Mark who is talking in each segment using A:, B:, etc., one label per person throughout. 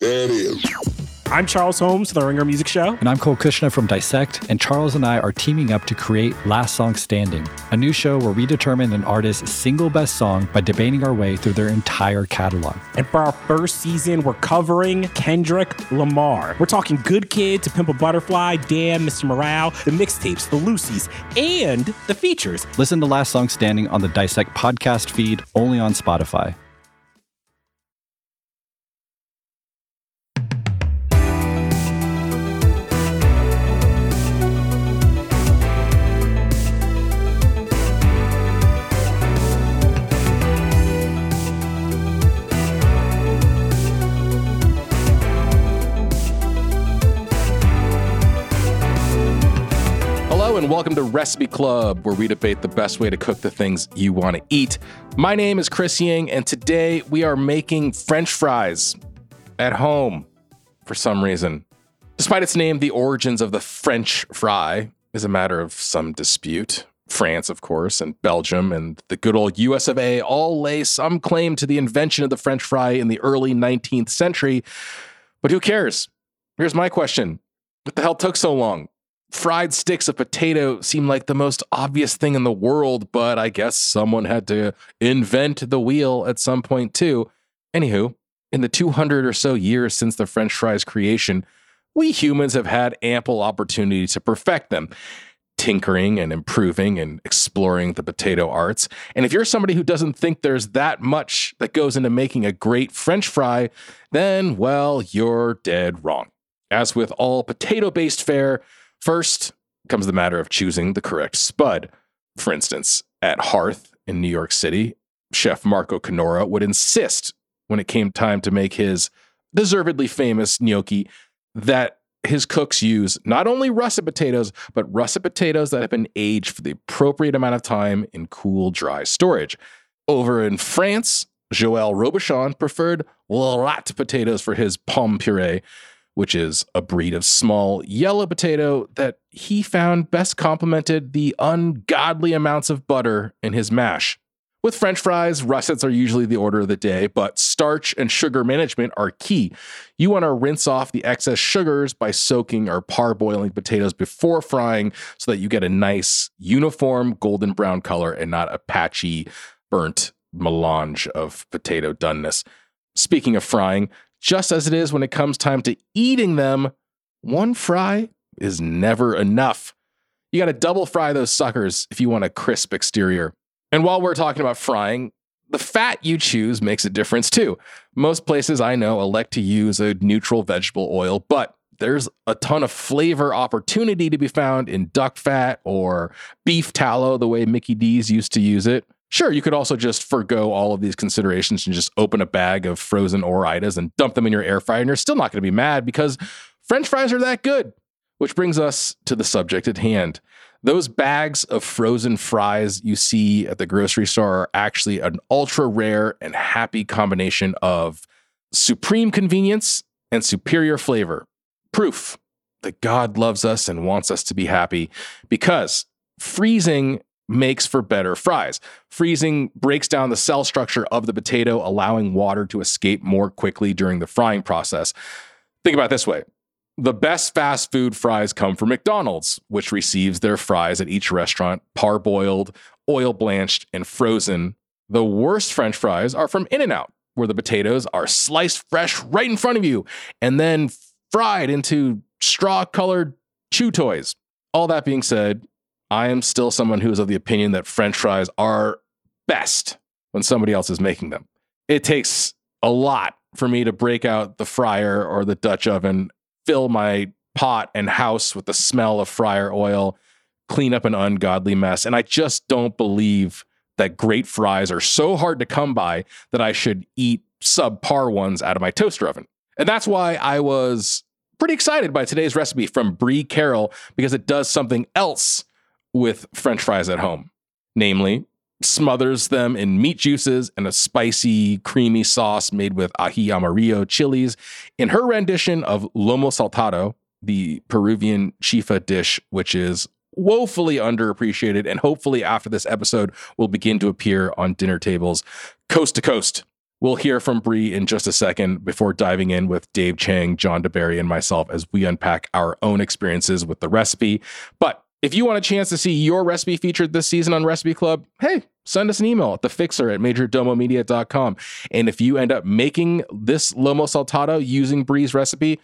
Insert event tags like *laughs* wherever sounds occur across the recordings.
A: There it is.
B: I'm Charles Holmes, the Ringer Music Show.
C: And I'm Cole Cuchna from Dissect, and Charles and I are teaming up to create Last Song Standing, a new show where we determine an artist's single best song by debating our way through their entire catalog.
B: And for our first season, we're covering Kendrick Lamar. We're talking Good Kid to Pimp a Butterfly, Damn, Mr. Morale, the mixtapes, the loosies, and the features.
C: Listen to Last Song Standing on the Dissect podcast feed, only on Spotify.
D: Welcome to Recipe Club, where we debate the best way to cook the things you want to eat. My name is Chris Ying, and today we are making French fries at home for some reason. Despite its name, the origins of the French fry is a matter of some dispute. France, of course, and Belgium and the good old US of A all lay some claim to the invention of the French fry in the early 19th century. But who cares? Here's my question What the hell took so long? Fried sticks of potato seem like the most obvious thing in the world, but I guess someone had to invent the wheel at some point too. Anywho, in the 200 or so years since the French fries creation, we humans have had ample opportunity to perfect them, tinkering and improving and exploring the potato arts. And if you're somebody who doesn't think there's that much that goes into making a great French fry, then, well, you're dead wrong. As with all potato based fare, First comes the matter of choosing the correct spud. For instance, at Hearth in New York City, chef Marco Canora would insist when it came time to make his deservedly famous gnocchi that his cooks use not only russet potatoes, but russet potatoes that have been aged for the appropriate amount of time in cool, dry storage. Over in France, Joël Robuchon preferred ratte potatoes for his pomme puree, which is a breed of small yellow potato that he found best complemented the ungodly amounts of butter in his mash. With french fries, russets are usually the order of the day, but starch and sugar management are key. You want to rinse off the excess sugars by soaking or parboiling potatoes before frying so that you get a nice, uniform golden brown color and not a patchy, burnt melange of potato doneness. Speaking of frying, just as it is when it comes time to eating them, one fry is never enough. You got to double fry those suckers if you want a crisp exterior. And while we're talking about frying, the fat you choose makes a difference too. Most places I know elect to use a neutral vegetable oil, but there's a ton of flavor opportunity to be found in duck fat or beef tallow, the way Mickey D's used to use it. Sure, you could also just forego all of these considerations and just open a bag of frozen Ore-Idas and dump them in your air fryer, and you're still not going to be mad because French fries are that good. Which brings us to the subject at hand. Those bags of frozen fries you see at the grocery store are actually an ultra rare and happy combination of supreme convenience and superior flavor. Proof that God loves us and wants us to be happy because freezing makes for better fries. Freezing breaks down the cell structure of the potato, allowing water to escape more quickly during the frying process. Think about this way the best fast food fries come from McDonald's, which receives their fries at each restaurant parboiled, oil blanched, and frozen. The worst French fries are from In N Out, where the potatoes are sliced fresh right in front of you and then fried into straw colored chew toys. All that being said, I am still someone who is of the opinion that French fries are best when somebody else is making them. It takes a lot for me to break out the fryer or the Dutch oven, fill my pot and house with the smell of fryer oil, clean up an ungodly mess. And I just don't believe that great fries are so hard to come by that I should eat subpar ones out of my toaster oven. And that's why I was pretty excited by today's recipe from Brie Carroll because it does something else with french fries at home. Namely, smothers them in meat juices and a spicy, creamy sauce made with ají amarillo chilies. In her rendition of lomo saltado, the Peruvian chifa dish, which is woefully underappreciated and hopefully after this episode will begin to appear on dinner tables coast to coast. We'll hear from Brie in just a second before diving in with Dave Chang, John deBary, and myself as we unpack our own experiences with the recipe. But if you want a chance to see your recipe featured this season on Recipe Club, hey, send us an email at thefixer at majordomomedia.com. And if you end up making this Lomo Saltado using Brie's recipe,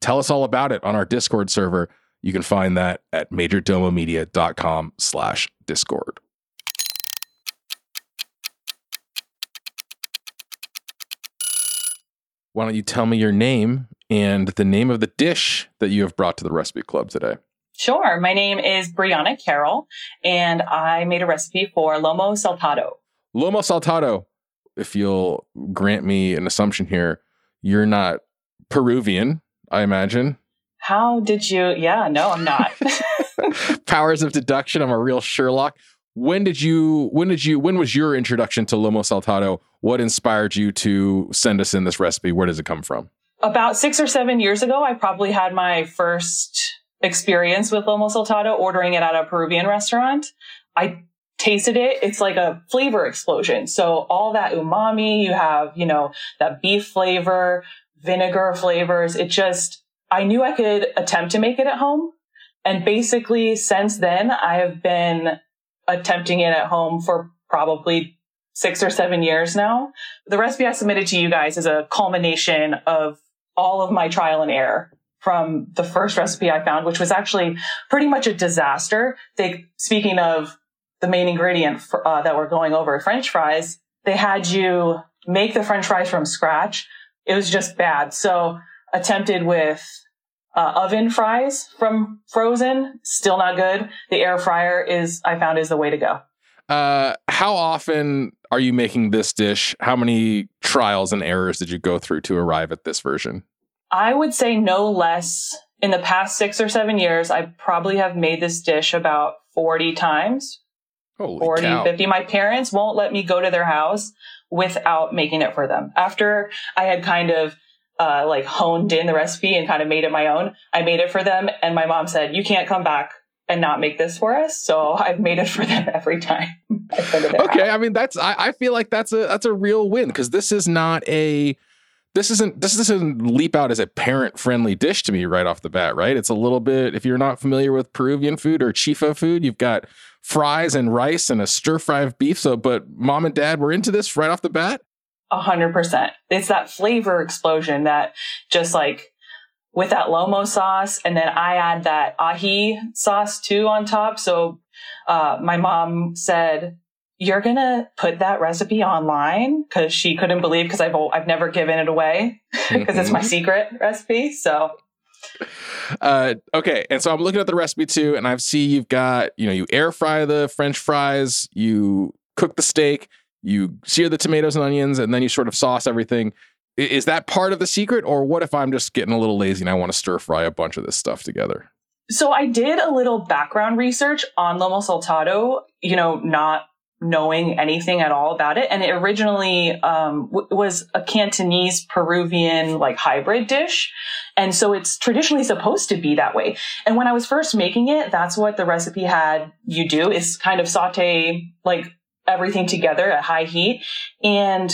D: tell us all about it on our Discord server. You can find that at majordomomedia.com slash discord. Why don't you tell me your name and the name of the dish that you have brought to the recipe club today?
A: Sure. My name is Brianna Carroll, and I made a recipe for lomo saltado.
D: Lomo saltado. If you'll grant me an assumption here, you're not Peruvian, I imagine.
A: How did you? Yeah, no, I'm not. *laughs* *laughs*
D: Powers of deduction. I'm a real Sherlock. When did you? When did you? When was your introduction to lomo saltado? What inspired you to send us in this recipe? Where does it come from?
A: About six or seven years ago, I probably had my first experience with lomo saltado ordering it at a Peruvian restaurant. I tasted it. It's like a flavor explosion. So all that umami, you have, you know, that beef flavor, vinegar flavors. It just, I knew I could attempt to make it at home. And basically since then, I have been attempting it at home for probably six or seven years now. The recipe I submitted to you guys is a culmination of all of my trial and error from the first recipe I found, which was actually pretty much a disaster. They, speaking of the main ingredient for, uh, that we're going over, French fries, they had you make the French fries from scratch. It was just bad. So attempted with uh, oven fries from frozen, still not good. The air fryer is, I found, is the way to go.
D: Uh, how often are you making this dish? How many trials and errors did you go through to arrive at this version?
A: I would say no less. In the past six or seven years, I probably have made this dish about 40 times.
D: Holy
A: 40,
D: cow.
A: 50. My parents won't let me go to their house without making it for them. After I had kind of uh, like honed in the recipe and kind of made it my own, I made it for them. And my mom said, you can't come back and not make this for us. So I've made it for them *laughs* every time. I go to their
D: Okay,
A: house.
D: I mean that's I, I feel like that's a that's a real win because this is not a this isn't this doesn't leap out as a parent friendly dish to me right off the bat, right? It's a little bit if you're not familiar with Peruvian food or chifa food, you've got fries and rice and a stir fry of beef. So, but mom and dad were into this right off the bat.
A: A hundred percent. It's that flavor explosion that just like with that lomo sauce, and then I add that ají sauce too on top. So uh, my mom said, "You're gonna put that recipe online," because she couldn't believe because I've I've never given it away *laughs* because it's my secret recipe. So
D: Uh, okay, and so I'm looking at the recipe too, and I see you've got you know you air fry the French fries, you cook the steak, you sear the tomatoes and onions, and then you sort of sauce everything. Is that part of the secret, or what if I'm just getting a little lazy and I want to stir fry a bunch of this stuff together?
A: So I did a little background research on lomo saltado, you know, not knowing anything at all about it. And it originally um, w- was a Cantonese Peruvian like hybrid dish. And so it's traditionally supposed to be that way. And when I was first making it, that's what the recipe had you do is kind of saute like everything together at high heat. And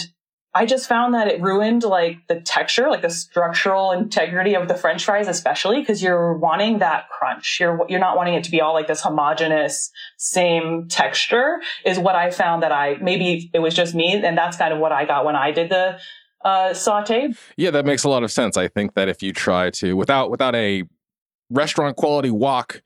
A: I just found that it ruined like the texture, like the structural integrity of the french fries, especially because you're wanting that crunch. You're, you're not wanting it to be all like this homogenous, same texture is what I found that I, maybe it was just me. And that's kind of what I got when I did the, uh, saute.
D: Yeah, that makes a lot of sense. I think that if you try to without without a restaurant quality wok,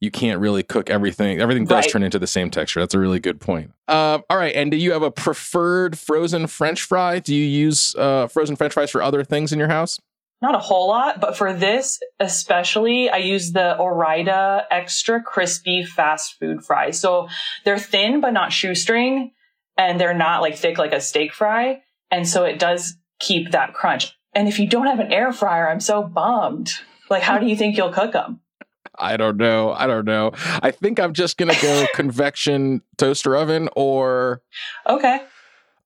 D: you can't really cook everything. Everything does
A: Right.
D: turn into the same texture. That's a really good point. Uh, all right, and do you have a preferred frozen French fry? Do you use uh, frozen French fries for other things in your house?
A: Not a whole lot, but for this especially, I use the Ore-Ida extra crispy fast food fries. So they're thin, but not shoestring, and they're not like thick like a steak fry. And so it does keep that crunch. And if you don't have an air fryer, I'm so bummed. Like, how do you think you'll cook them?
D: I don't know. I don't know. I think I'm just gonna go *laughs* convection toaster oven, or
A: Okay.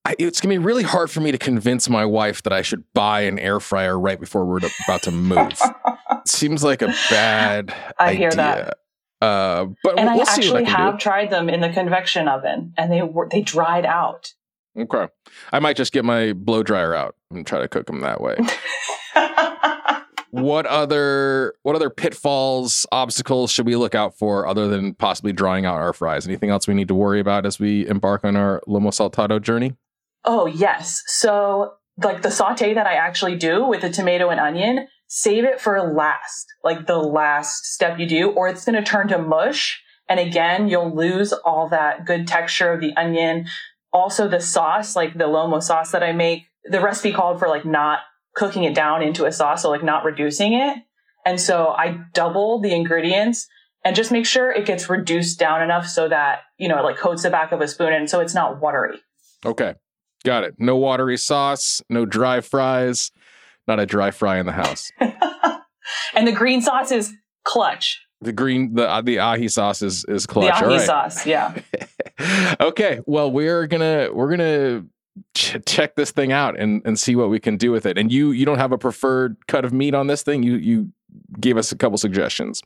D: I, it's gonna be really hard for me to convince my wife that I should buy an air fryer right before we're about to move. *laughs* Seems like a bad
A: I
D: idea.
A: hear that.
D: Uh, but
A: And
D: we'll
A: I
D: see
A: actually
D: I
A: have
D: do.
A: tried them in the convection oven and they were, they dried out.
D: Okay. I might just get my blow dryer out and try to cook them that way. *laughs* what other what other pitfalls, obstacles should we look out for other than possibly drying out our fries? Anything else we need to worry about as we embark on our lomo saltado journey?
A: oh, yes. So, like the saute that I actually do with the tomato and onion, save it for last, like the last step you do, or it's going to turn to mush. And again, you'll lose all that good texture of the onion. Also, the sauce, like the Lomo sauce that I make, the recipe called for like not cooking it down into a sauce, so like not reducing it. And so I double the ingredients and just make sure it gets reduced down enough so that, you know, it like coats the back of a spoon and so it's not watery.
D: Okay. Got it. No watery sauce, no dry fries, not a dry fry in the house. *laughs*
A: and the green sauce is clutch.
D: The green, the uh, the ají sauce is is clutch.
A: the ají
D: right.
A: sauce, yeah. *laughs*
D: okay. Well, we're gonna we're gonna ch- check this thing out and and see what we can do with it. And you you don't have a preferred cut of meat on this thing. You you gave us a couple suggestions.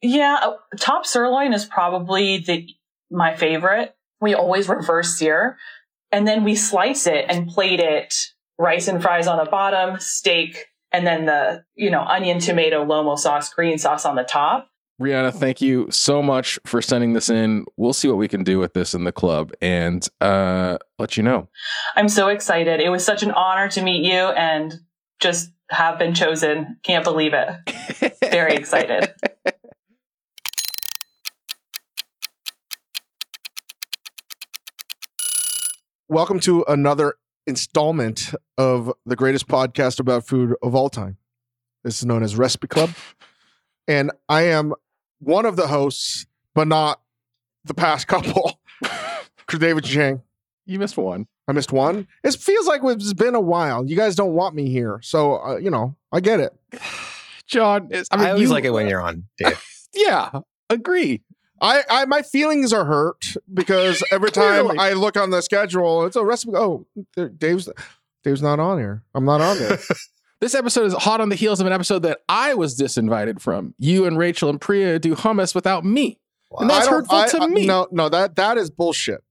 A: Yeah, uh, top sirloin is probably the my favorite. We always reverse sear, and then we slice it and plate it. Rice and fries on the bottom, steak, and then the you know onion, tomato, lomo sauce, green sauce on the top.
D: Brianna, thank you so much for sending this in. We'll see what we can do with this in the club and uh, let you know.
A: I'm so excited. It was such an honor to meet you and just have been chosen. Can't believe it. *laughs* Very excited.
E: Welcome to another installment of the greatest podcast about food of all time. This is known as Recipe Club. And I am one of the hosts, but not the past *laughs* couple. David Chang.
D: You missed one.
E: I missed one. It feels like it's been a while. You guys don't want me here. So, uh, you know, I get it. *sighs*
D: John, is, I
F: I,
D: mean,
F: always
D: you-
F: like it when you're on, *laughs* Dave.
D: Yeah, agree.
E: I, I my feelings are hurt because *laughs* every time
D: Clearly.
E: I look on the schedule, it's a recipe. Oh, there- Dave's Dave's not on here. I'm not on there.
D: This episode is hot on the heels of an episode that I was disinvited from. You and Rachel and Priya do hummus without me. And that's hurtful
E: I-
D: to
E: I-
D: me.
E: No, no, that that is bullshit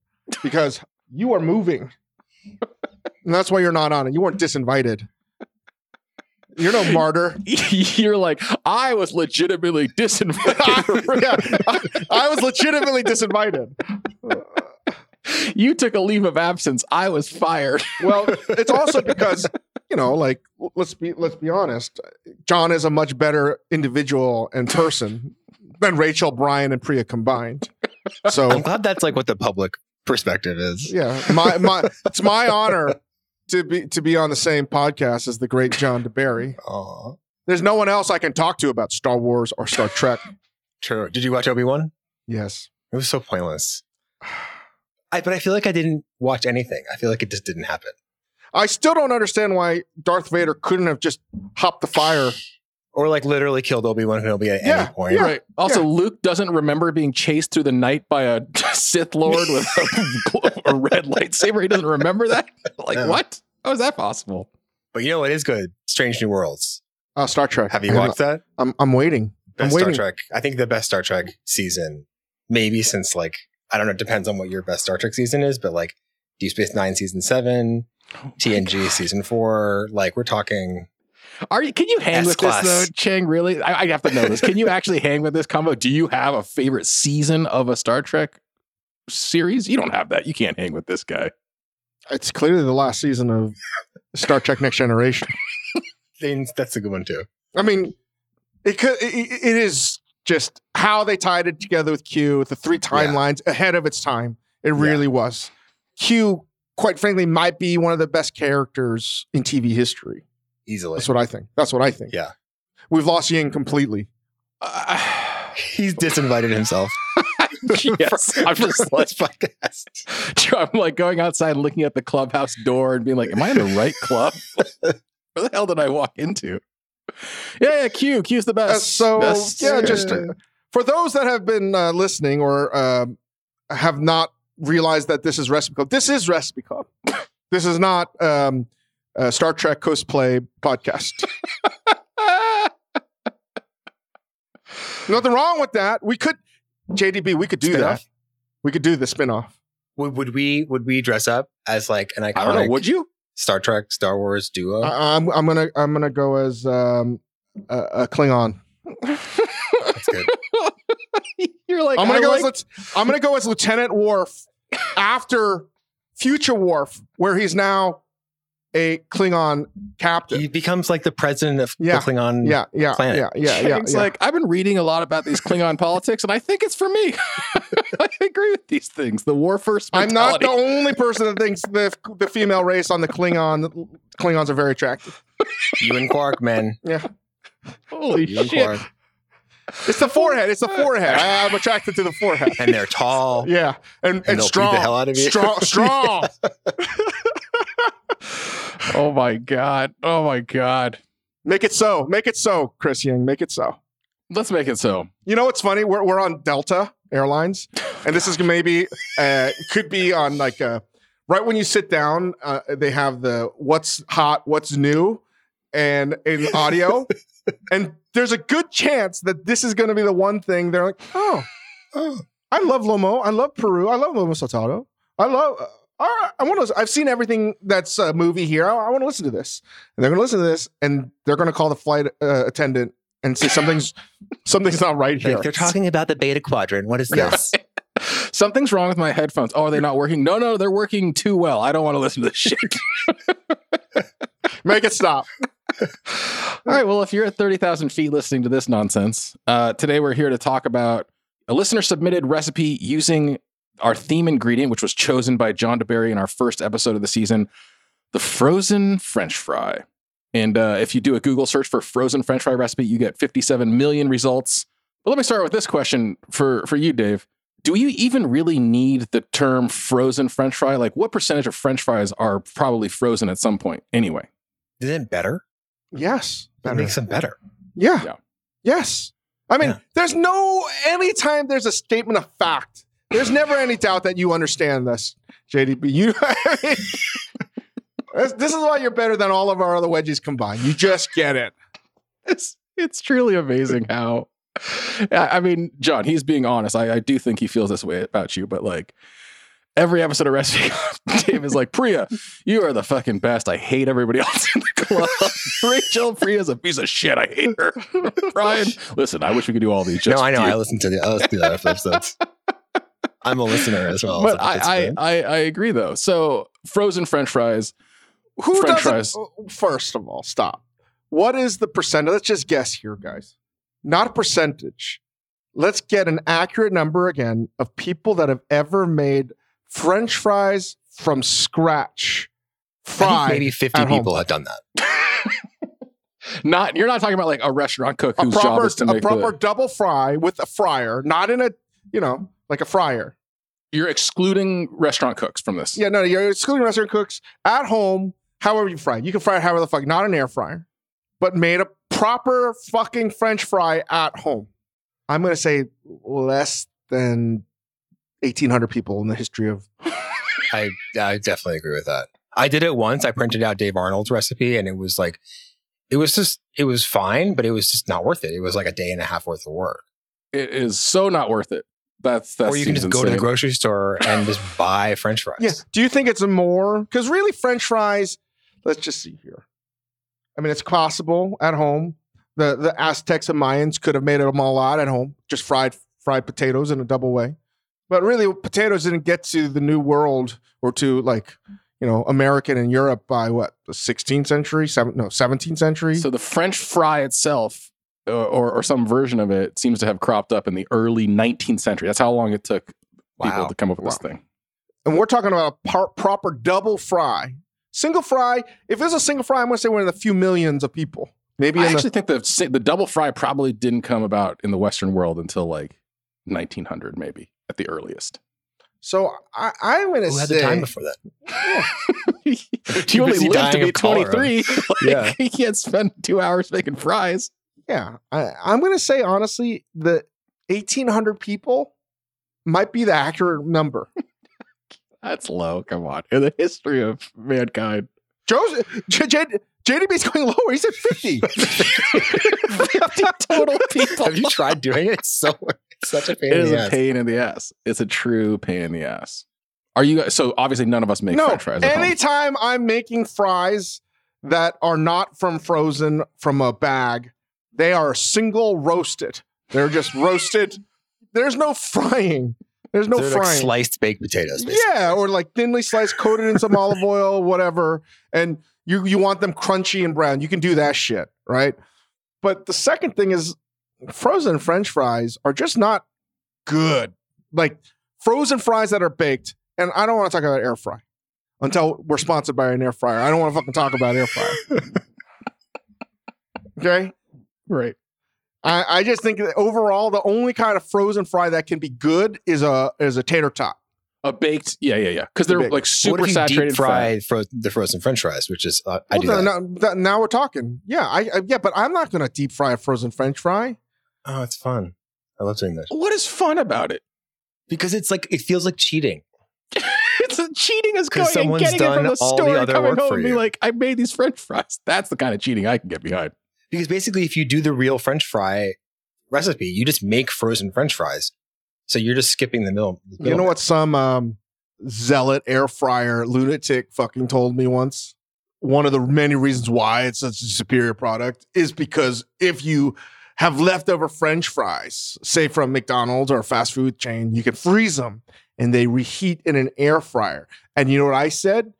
E: because *laughs* you are moving, and that's why you're not on it. You weren't disinvited. You're no *laughs* martyr.
D: You're like, I was legitimately disinvited. *laughs*
E: yeah, I, I was legitimately disinvited.
D: you took a leave of absence. I was fired.
E: Well, it's also because you know, like let's be let's be honest. John is a much better individual and person than Rachel, Brian, and Priya combined. So
F: I'm glad that's like what the public perspective is.
E: yeah, my my it's my honor to be to be on the same podcast as the great John
F: deBary.
E: There's no one else I can talk to about Star Wars or Star Trek.
F: True. Did you watch Obi Wan?
E: Yes.
F: It was so pointless. I, but I feel like I didn't watch anything. I feel like it just didn't happen.
E: I still don't understand why Darth Vader couldn't have just hopped the fire.
F: Or like literally killed Obi Wan Kenobi at
E: Yeah,
F: any point.
E: yeah.
D: Right. Also, Luke doesn't remember being chased through the night by a *laughs* Sith Lord with a, *laughs* a red lightsaber. He doesn't remember that. *laughs* Like,
F: No.
D: what? How is that possible?
F: But you know what is good? Strange New Worlds.
E: Oh, Star Trek.
F: Have you watched that?
E: I'm I'm waiting. I'm
F: Best Star. Trek. I think the best Star Trek season, maybe since like I don't know. It depends on what your best Star Trek season is, but like Deep Space Nine season seven, TNG season four. Like we're talking.
D: Are you? Can you hang with this
F: S-class.
D: though, Chang? Really? I, I have to know this. Can you actually hang with this combo? Do you have a favorite season of a Star Trek series? You don't have that. You can't hang with this guy.
E: It's clearly the last season of Star Trek Next Generation. *laughs*
F: That's a good one too.
E: I mean, it could it, it is just how they tied it together with Q, with the three timelines ahead of its time. It really was. Q, quite frankly, might be one of the best characters in TV history.
F: Easily.
E: That's what I think. That's what I think.
F: Yeah.
E: We've lost Ying completely.
D: Uh, *sighs*
F: He's disinvited himself. *laughs*
D: yes, *laughs* I'm just
F: from
D: like
F: podcast. *laughs*
D: I'm like going outside, looking at the clubhouse door, and being like, "Am I in the right club? Where the hell did I walk into?" Yeah, yeah. Q, Q's the
E: Uh,
D: best.
E: so
D: Best-
E: yeah, just uh, for those that have been uh, listening or um, have not realized that this is Recipe Club, this is Recipe Club. *coughs* this is not um, a Star Trek cosplay podcast. *laughs* Nothing wrong with that. We could JDB. We could do
F: Spin-off?
E: that. We could do the spinoff.
F: Would, would we would we dress up as like an
D: I don't know.
F: iconic
D: Would you?
F: Star Trek, Star Wars duo?
E: I, I'm I'm gonna I'm gonna go as um a, a Klingon. *laughs*
F: That's good.
D: You're like
E: I'm gonna
D: I
E: go
D: like-
E: as Lieuts- I'm gonna go as Lieutenant Worf after Future Worf, where he's now a Klingon captain.
F: He becomes like the president of
E: Yeah.
F: the Klingon.
E: yeah, yeah,
F: planet.
E: yeah, yeah, yeah,
D: It's
E: yeah.
D: like I've been reading a lot about these Klingon politics, and I think it's for me. *laughs* I agree with these things. The war first.
E: I'm not the only person that thinks the the female race on the Klingon Klingons are very attractive.
F: You and Quark, man.
E: Yeah,
D: Holy
F: You and
D: shit!
E: It's the forehead. It's the forehead. I, I'm attracted to the forehead.
F: And they're tall.
E: Yeah, and and,
F: And
E: strong.
F: the hell out of you.
E: Strong, strong. *laughs* *laughs*
D: Oh my god! Oh my god!
E: Make it so. Make it so, Chris Ying. Make it so.
D: Let's make it so.
E: You know what's funny? We're we're on Delta Airlines, and this is maybe uh, could be on like uh right when you sit down. Uh, they have the what's hot, what's new, and in audio, *laughs* and there's a good chance that this is going to be the one thing they're like, oh, oh, I love Lomo, I love Peru, I love Lomo Saltado, I love. Uh, all right, I want to. I've seen everything that's a movie here. I, I want to listen to this, and they're going to listen to this, and they're going to call the flight uh, attendant and say something's *laughs* something's not right here.
F: Like, they're talking about the Beta Quadrant. What is this? *laughs*
D: Something's wrong with my headphones. Oh, are they not working? No, no, they're working too well. I don't want to listen to this shit. *laughs*
E: Make it stop.
D: All right. Well, if you're at 30,000 feet listening to this nonsense, uh, today we're here to talk about a listener submitted recipe using our theme ingredient, which was chosen by John deBary in our first episode of the season the frozen French fry. And uh, if you do a Google search for frozen French fry recipe, you get 57 million results. But let me start with this question for, for you, Dave. Do you even really need the term frozen French fry? Like, what percentage of French fries are probably frozen at some point anyway?
F: Isn't it better?
E: Yes.
F: That
E: Better.
F: makes them better.
E: Yeah.
D: Yeah.
E: Yes. I mean,
F: Yeah.
E: there's no anytime there's a statement of fact. There's never any doubt that you understand this, JDB. You, *laughs* I mean, this, this is why you're better than all of our other wedgies combined. You just get it.
D: it's it's truly amazing how I I mean, John, he's being honest. I, I do think he feels this way about you, but like every episode of Recipe, *laughs* Dave is like, Priya, you are the fucking best. I hate everybody *laughs* else in the club. *laughs* Rachel, Priya's a piece of shit. I hate her. Brian, listen, I wish we could do all these. Just
F: no, I know.
D: you.
F: I listened to the. I listened to the episodes. I'm a listener as well.
D: but
F: so
D: I, I. I I agree though. So frozen French fries.
E: Who
D: French
E: doesn't?
D: fries.
E: oh, First of all, stop. What is the percentage? Let's just guess here, guys. Not a percentage. Let's get an accurate number again of people that have ever made French fries from scratch.
F: I think
E: Fried.
F: maybe 50
E: at home.
F: people have done that. *laughs*
D: Not you're not talking about like a restaurant cook
E: a
D: whose job
E: proper,
D: is to make a
E: proper
D: the,
E: double fry with a fryer, not in a, you know, like a fryer.
D: you're excluding restaurant cooks from this.
E: Yeah, no, you're excluding restaurant cooks at home, however you fry. You can fry it however the fuck, not an air fryer, but made a proper fucking French fry at home. I'm going to say less than 1,800 people in the history of. *laughs*
F: I I definitely agree with that. I did it once. I printed out Dave Arnold's recipe, and it was like, it was just, it was fine, but it was just not worth it. It was like a day and a half worth of work.
D: It is so not worth it. That's that's
F: or you can just go to the grocery store and just *laughs* buy French fries.
E: Yeah. Do you think it's a more? Because really, French fries, let's just see here. I mean, it's possible at home. The the Aztecs and Mayans could have made them all out at home, just fried fried potatoes in a double way. But really, potatoes didn't get to the New World or to like you know American and Europe by what the 16th century, seven no 17th century.
D: So the French fry itself, uh, or or some version of it, seems to have cropped up in the early 19th century. That's how long it took people
F: Wow.
D: to come up with this thing.
E: and we're talking about a par- proper double fry. Single fry. If there's a single fry, I'm going to say we're in a few millions of people. Maybe
D: I
E: in the
D: actually think the the double fry probably didn't come about in the Western world until like 1900, maybe at the earliest.
E: So I, I'm going to
F: Who had
E: say
F: the time before that?
D: you only lived to be 23. *laughs* like,
F: Yeah.
D: you can't spend two hours making fries.
E: Yeah, I, I'm going to say honestly, the 1,800 people might be the accurate number. *laughs*
D: That's low. Come on. In the history of mankind,
E: Joe's J, J, JDB's going lower. He said 50. *laughs*
D: 50 total people.
F: Have you tried doing it? It's so it's such a pain
D: It
F: in
D: is
F: the
D: a
F: ass.
D: pain in the ass. It's a true pain in the ass. Are you so obviously none of us make
E: no,
D: French fries? at home.
E: anytime I'm making fries that are not from frozen from a bag, they are single roasted. They're just roasted. There's no frying. There's no
F: They're like
E: frying.
F: sliced baked potatoes. Basically.
E: yeah, or like thinly sliced, coated in some olive oil, whatever. And you you want them crunchy and brown. You can do that shit, right? But the second thing is frozen French fries are just not good. Like frozen fries that are baked, and I don't want to talk about air fry until we're sponsored by an air fryer. I don't want to fucking talk about air fryer. *laughs* okay,
B: Right.
E: I, I just think that overall the only kind of frozen fry that can be good is a is a tater tot.
D: a baked, yeah, yeah, yeah, because they're
E: Baked.
D: like
F: What
D: super
F: if you
D: saturated
F: deep fry fro- the frozen French fries, which is uh, I do
E: then,
F: that.
E: now, that- now we're talking. Yeah, I, I yeah, but I'm not going to deep fry a frozen French fry.
F: Oh, it's fun. I love doing this.
D: What is fun about it?
F: because it's like it feels like cheating. *laughs*
D: it's cheating is
F: 'Cause
D: going and
F: someone's
D: getting it from
F: done
D: the
F: all the
D: store and
F: other
D: coming
F: work
D: home
F: for
D: and be
F: you.
D: like, I made these French fries. That's the kind of cheating I can get behind.
F: Because basically, if you do the real French fry recipe, you just make frozen French fries. So you're just skipping the middle. the
E: You know
F: middleman.
E: what some um, zealot air fryer lunatic fucking told me once? One of the many reasons why it's such a superior product is because if you have leftover French fries, say from McDonald's or a fast food chain, you can freeze them and they reheat in an air fryer. And you know what I said?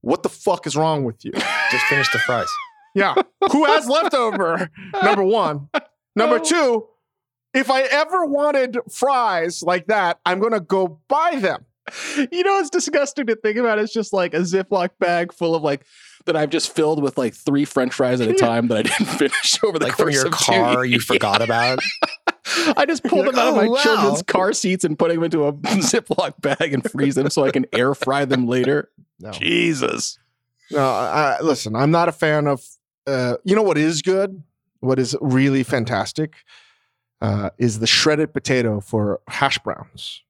E: What the fuck is wrong with you? *laughs*
F: Just finish the fries.
E: Yeah. Who has leftover? *laughs* Number one. Number two, if I ever wanted fries like that, I'm going to go buy them.
D: You know it's disgusting to think about? It's just like a Ziploc bag full of like that I've just filled with like three French fries at a *laughs* time that I didn't finish *laughs* over the
F: like from
D: course
F: your
D: of
F: car you forgot about. *laughs*
D: I just pull
F: You're
D: them
F: like,
D: out of my
F: "Oh, wow."
D: children's car seats and put them into a Ziploc bag and freeze them so I can air fry them later.
E: No.
D: Jesus.
E: No, I, listen, I'm not a fan of, uh, you know what is good? What is really fantastic uh, is the shredded potato for hash browns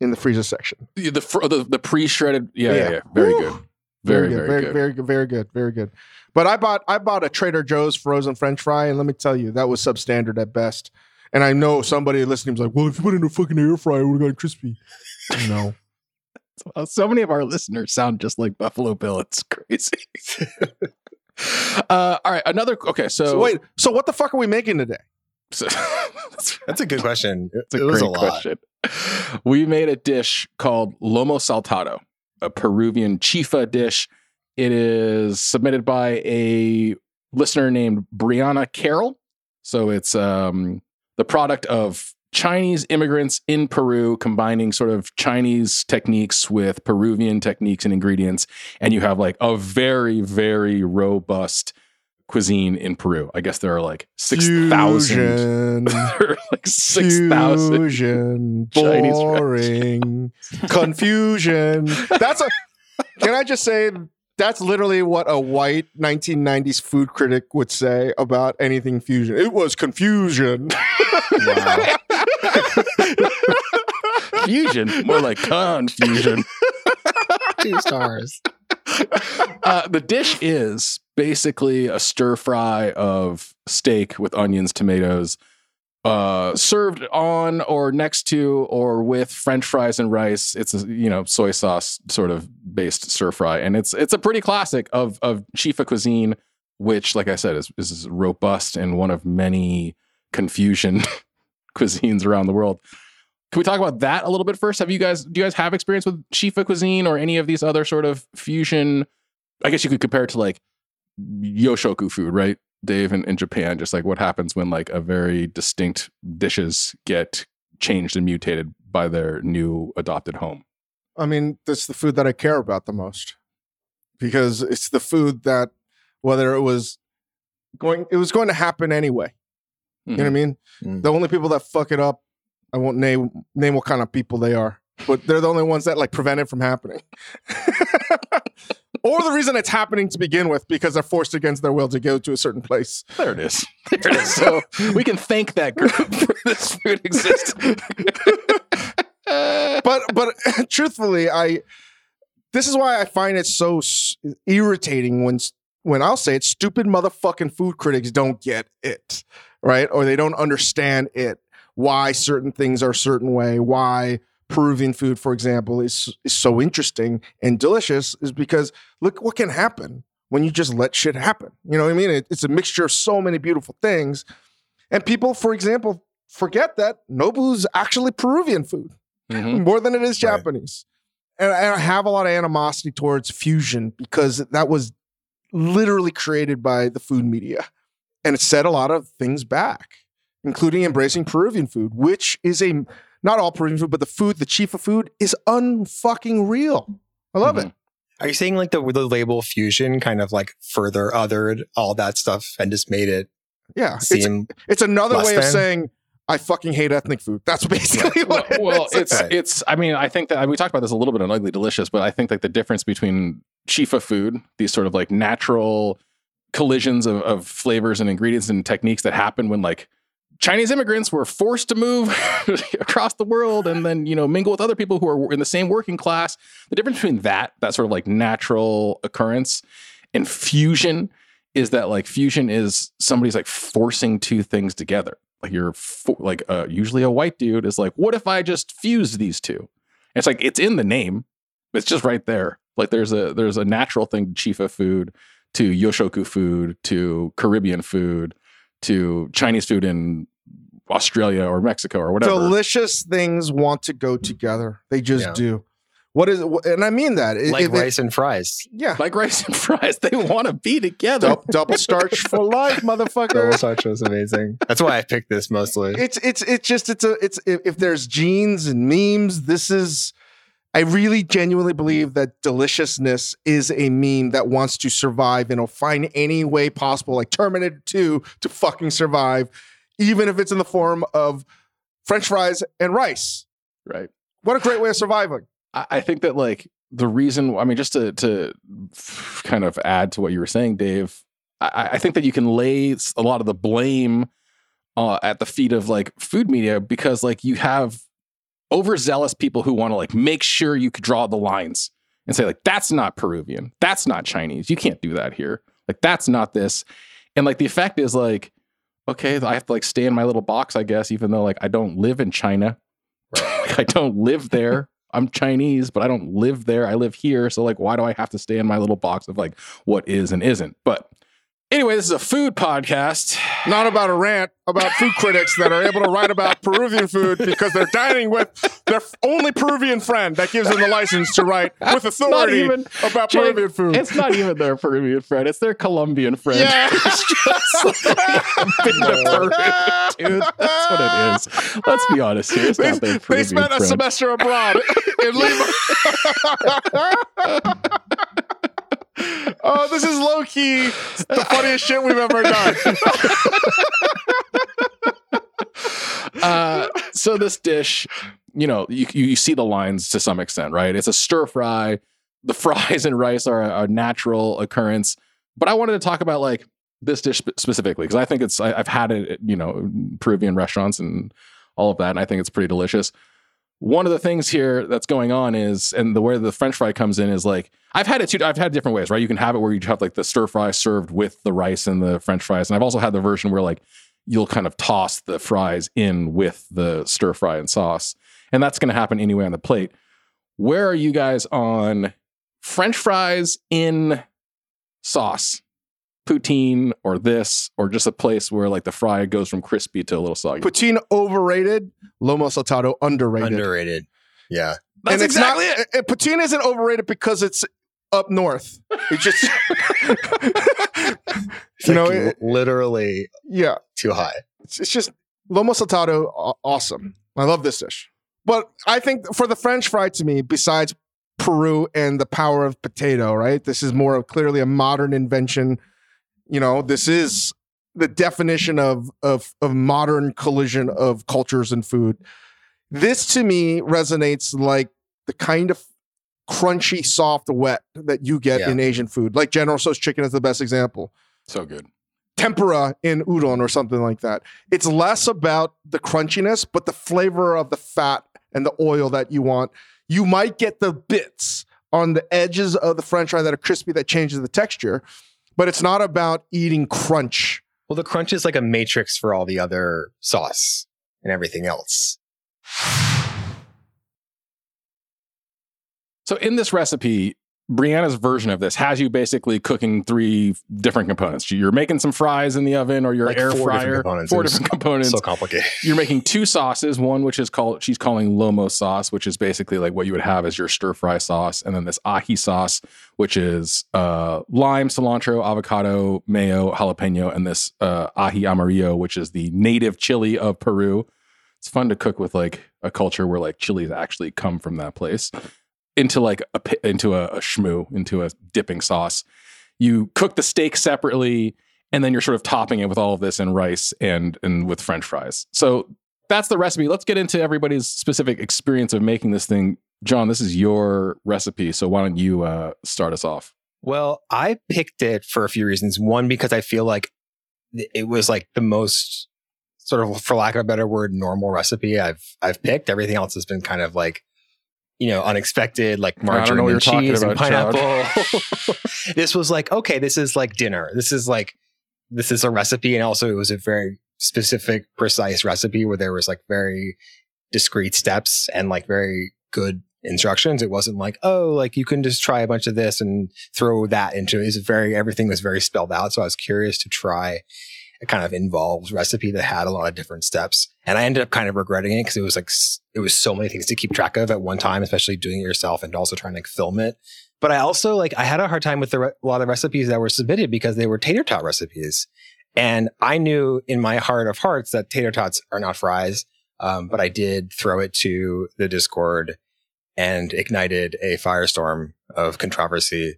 E: in the freezer section.
D: Yeah, The the, the pre-shredded, yeah, yeah,
E: Yeah.
D: yeah. Very
E: Woo.
D: good. Very, very,
E: very,
D: good.
E: very good, very good, very good. But I bought I bought a Trader Joe's frozen French fry, and let me tell you, that was substandard at best. And I know somebody listening was like, "Well, if you put it in a fucking air fryer, it would have got crispy." No, *laughs*
D: So many of our listeners sound just like Buffalo Bill. It's crazy. *laughs* uh, all right, another. Okay, so,
E: so wait, so what the fuck are we making today?
D: so- *laughs*
F: That's a good question.
D: It's a
F: it
D: great
F: a lot.
D: question. We made a dish called lomo saltado, a Peruvian chifa dish. It is submitted by a listener named Brianna Carroll. So it's um, the product of Chinese immigrants in Peru combining sort of Chinese techniques with Peruvian techniques and ingredients. And you have like a very, very robust cuisine in Peru. I guess there are like 6,000. *laughs* There are like 6,000 *laughs* Chinese
E: boring, confusion. That's a. Can I just say that's literally what a white 1990s food critic would say about anything fusion. It was confusion.
F: Wow. *laughs*
D: fusion, more like confusion.
F: Two stars.
D: Uh, the dish is basically a stir fry of steak with onions, tomatoes, uh, served on or next to or with French fries and rice. It's a you know soy sauce sort of based stir fry, and it's it's a pretty classic of of Chifa cuisine, which, like I said, is is robust and one of many confusion *laughs* cuisines around the world. Can we talk about that a little bit first? Have you guys do you guys have experience with chifa cuisine or any of these other sort of fusion? I guess you could compare it to like Yoshoku food, right? Dave in, in Japan, just like what happens when like a very distinct dishes get changed and mutated by their new adopted home.
E: I mean, that's the food that I care about the most because it's the food that whether it was going, it was going to happen anyway. You know what I mean?
F: Mm.
E: The only people that fuck it up, I won't name name what kind of people they are, but they're the only ones that like prevent it from happening. *laughs* or the reason it's happening to begin with because they're forced against their will to go to a certain place.
D: There it is. *laughs* There it is. So we can thank that group *laughs* for this food existing.
E: but but truthfully, I this is why I find it so s- irritating when when I'll say it, stupid motherfucking food critics don't get it, right? Or they don't understand it. Why certain things are a certain way? Why Peruvian food, for example, is is so interesting and delicious is because look what can happen when you just let shit happen. You know what I mean? It, it's a mixture of so many beautiful things, and people, for example, forget that Nobu's actually Peruvian food
D: Mhm. *laughs*
E: more than it is
F: Right.
E: Japanese. And I I have a lot of animosity towards fusion because that was literally created by the food media. And it set a lot of things back, including embracing Peruvian food, which is a not all Peruvian food, but the food, the chifa food is unfucking real. I love
D: Mhm.
E: it.
F: Are you saying like the the label fusion kind of like further othered all that stuff and just made it
E: Yeah. It's,
F: seem
E: it's another
F: less
E: way of
F: than?
E: saying I fucking hate ethnic food. That's *laughs* basically
D: well,
E: what it
D: well,
E: is.
D: it's
F: Right.
D: it's. I mean, I think that we talked about this a little bit on Ugly Delicious, but I think like the difference between chifa food, these sort of like natural collisions of, of flavors and ingredients and techniques that happen when like Chinese immigrants were forced to move *laughs* across the world and then you know mingle with other people who are in the same working class. The difference between that that sort of like natural occurrence and fusion is that like fusion is somebody's like forcing two things together. Like you're fo- like uh, usually a white dude is like, what if I just fused these two? And it's like it's in the name. It's just right there. Like there's a there's a natural thing to chifa food, to yoshoku food, to Caribbean food, to Chinese food in Australia or Mexico or whatever.
E: Delicious things want to go together. They just
F: Yeah.
E: do. What is and I mean that.
F: Like
E: if it-
F: rice and fries.
E: yeah.
D: like rice and *laughs* fries, they want to be together.
E: Dou- double starch *laughs* for life, motherfucker.
F: Double starch was amazing. That's why I picked this mostly.
E: It's it's it's just it's a it's if, if there's genes and memes, this is I really genuinely believe that deliciousness is a meme that wants to survive and will find any way possible, like Terminator 2, to fucking survive, even if it's in the form of French fries and rice.
D: Right.
E: What a great way of surviving.
D: I, I think that like the reason, I mean, just to to kind of add to what you were saying, Dave, I, I think that you can lay a lot of the blame uh, at the feet of like food media because like you have overzealous people who want to like make sure you could draw the lines and say like that's not Peruvian, that's not Chinese, you can't do that here, like that's not this, and like the effect is like okay, I have to like stay in my little box, I guess, even though like I don't live in China. Like, *laughs* I don't live there. I'm Chinese, but I don't live there. I live here. So like why do I have to stay in my little box of like what is and isn't? But anyway, this is a food podcast.
E: Not about a rant about food critics that are able to write about Peruvian food because they're dining with their only Peruvian friend that gives them the license to write with authority
D: even-
E: about
D: Jake,
E: Peruvian food.
D: It's not even their Peruvian friend, it's their Colombian friend.
E: Yeah. *laughs*
D: It's just like, *laughs* been to Peru, dude. That's what it is. Let's be honest here. It's
E: they,
D: not their
E: they
D: Peruvian
E: spent a
D: friend.
E: semester abroad in Lima. *laughs* oh, this is low key the *laughs* funniest shit we've ever done. *laughs*
D: uh, so this dish, you know, you, you see the lines to some extent, right? It's a stir fry. The fries *laughs* and rice are a, a natural occurrence, but I wanted to talk about like this dish specifically because I think it's I, I've had it, at, you know, Peruvian restaurants and all of that, and I think it's pretty delicious. One of the things here that's going on is, and the way the French fry comes in is like I've had it too. I've had different ways, right? You can have it where you have like the stir fry served with the rice and the French fries, and I've also had the version where like you'll kind of toss the fries in with the stir fry and sauce. And that's going to happen anyway on the plate. Where are you guys on French fries in sauce? Poutine or this, or just a place where like the fry goes from crispy to a little soggy.
E: Poutine overrated, Lomo Saltado underrated.
F: Underrated. Yeah.
D: That's
E: and it's
D: exactly
E: not,
D: it.
E: uh, Poutine isn't overrated because it's up north. It just, *laughs* You know,
F: like
E: it-
F: literally
E: yeah.
F: too high.
E: It's, it's just lomo saltado, awesome. I love this dish. But I think for the French fry, to me, besides Peru and the power of potato, right? This is more of clearly a modern invention. You know, this is the definition of of of modern collision of cultures and food. This to me resonates like the kind of crunchy, soft, wet that you get
F: Yeah.
E: in Asian food. Like General Tso's chicken is the best example
D: So good.
E: tempura in udon or something like that. It's less about the crunchiness, but the flavor of the fat and the oil that you want. You might get the bits on the edges of the french fry that are crispy that changes the texture, but it's not about eating crunch.
F: Well, the crunch is like a matrix for all the other sauce and everything else.
D: So in this recipe, Brianna's version of this has you basically cooking three different components. You're making some fries in the oven or your
F: Like
D: air
F: four different
D: fryer.
F: components.
D: Four different components.
F: So complicated.
D: You're making two sauces. One which is called she's calling Lomo sauce, which is basically like what you would have as your stir fry sauce, and then this ají sauce, which is uh, lime, cilantro, avocado, mayo, jalapeno, and this uh, ají amarillo, which is the native chili of Peru. It's fun to cook with like a culture where like chilies actually come from that place into like a into a, a shmoo, into a dipping sauce. You cook the steak separately, and then you're sort of topping it with all of this and rice and and with French fries. So that's the recipe. Let's get into everybody's specific experience of making this thing. John, this is your recipe, so why don't you uh, start us off?
F: Well, I picked it for a few reasons. One, because I feel like it was like the most sort of, for lack of a better word, normal recipe I've I've picked. Everything else has been kind of like, you know, unexpected, like margarine and cheese and pineapple. *laughs* *laughs* this was like, okay, this is like dinner. This is like, this is a recipe, and also it was a very specific, precise recipe where there was like very discrete steps and like very good instructions. It wasn't like, oh, like you can just try a bunch of this and throw that into it. It's very, everything was very spelled out. So I was curious to try kind of involved recipe that had a lot of different steps. And I ended up kind of regretting it because it was like, it was so many things to keep track of at one time, especially doing it yourself and also trying to like, film it. But I also like, I had a hard time with re- a lot of recipes that were submitted because they were tater tot recipes. And I knew in my heart of hearts that tater tots are not fries. Um, but I did throw it to the Discord and ignited a firestorm of controversy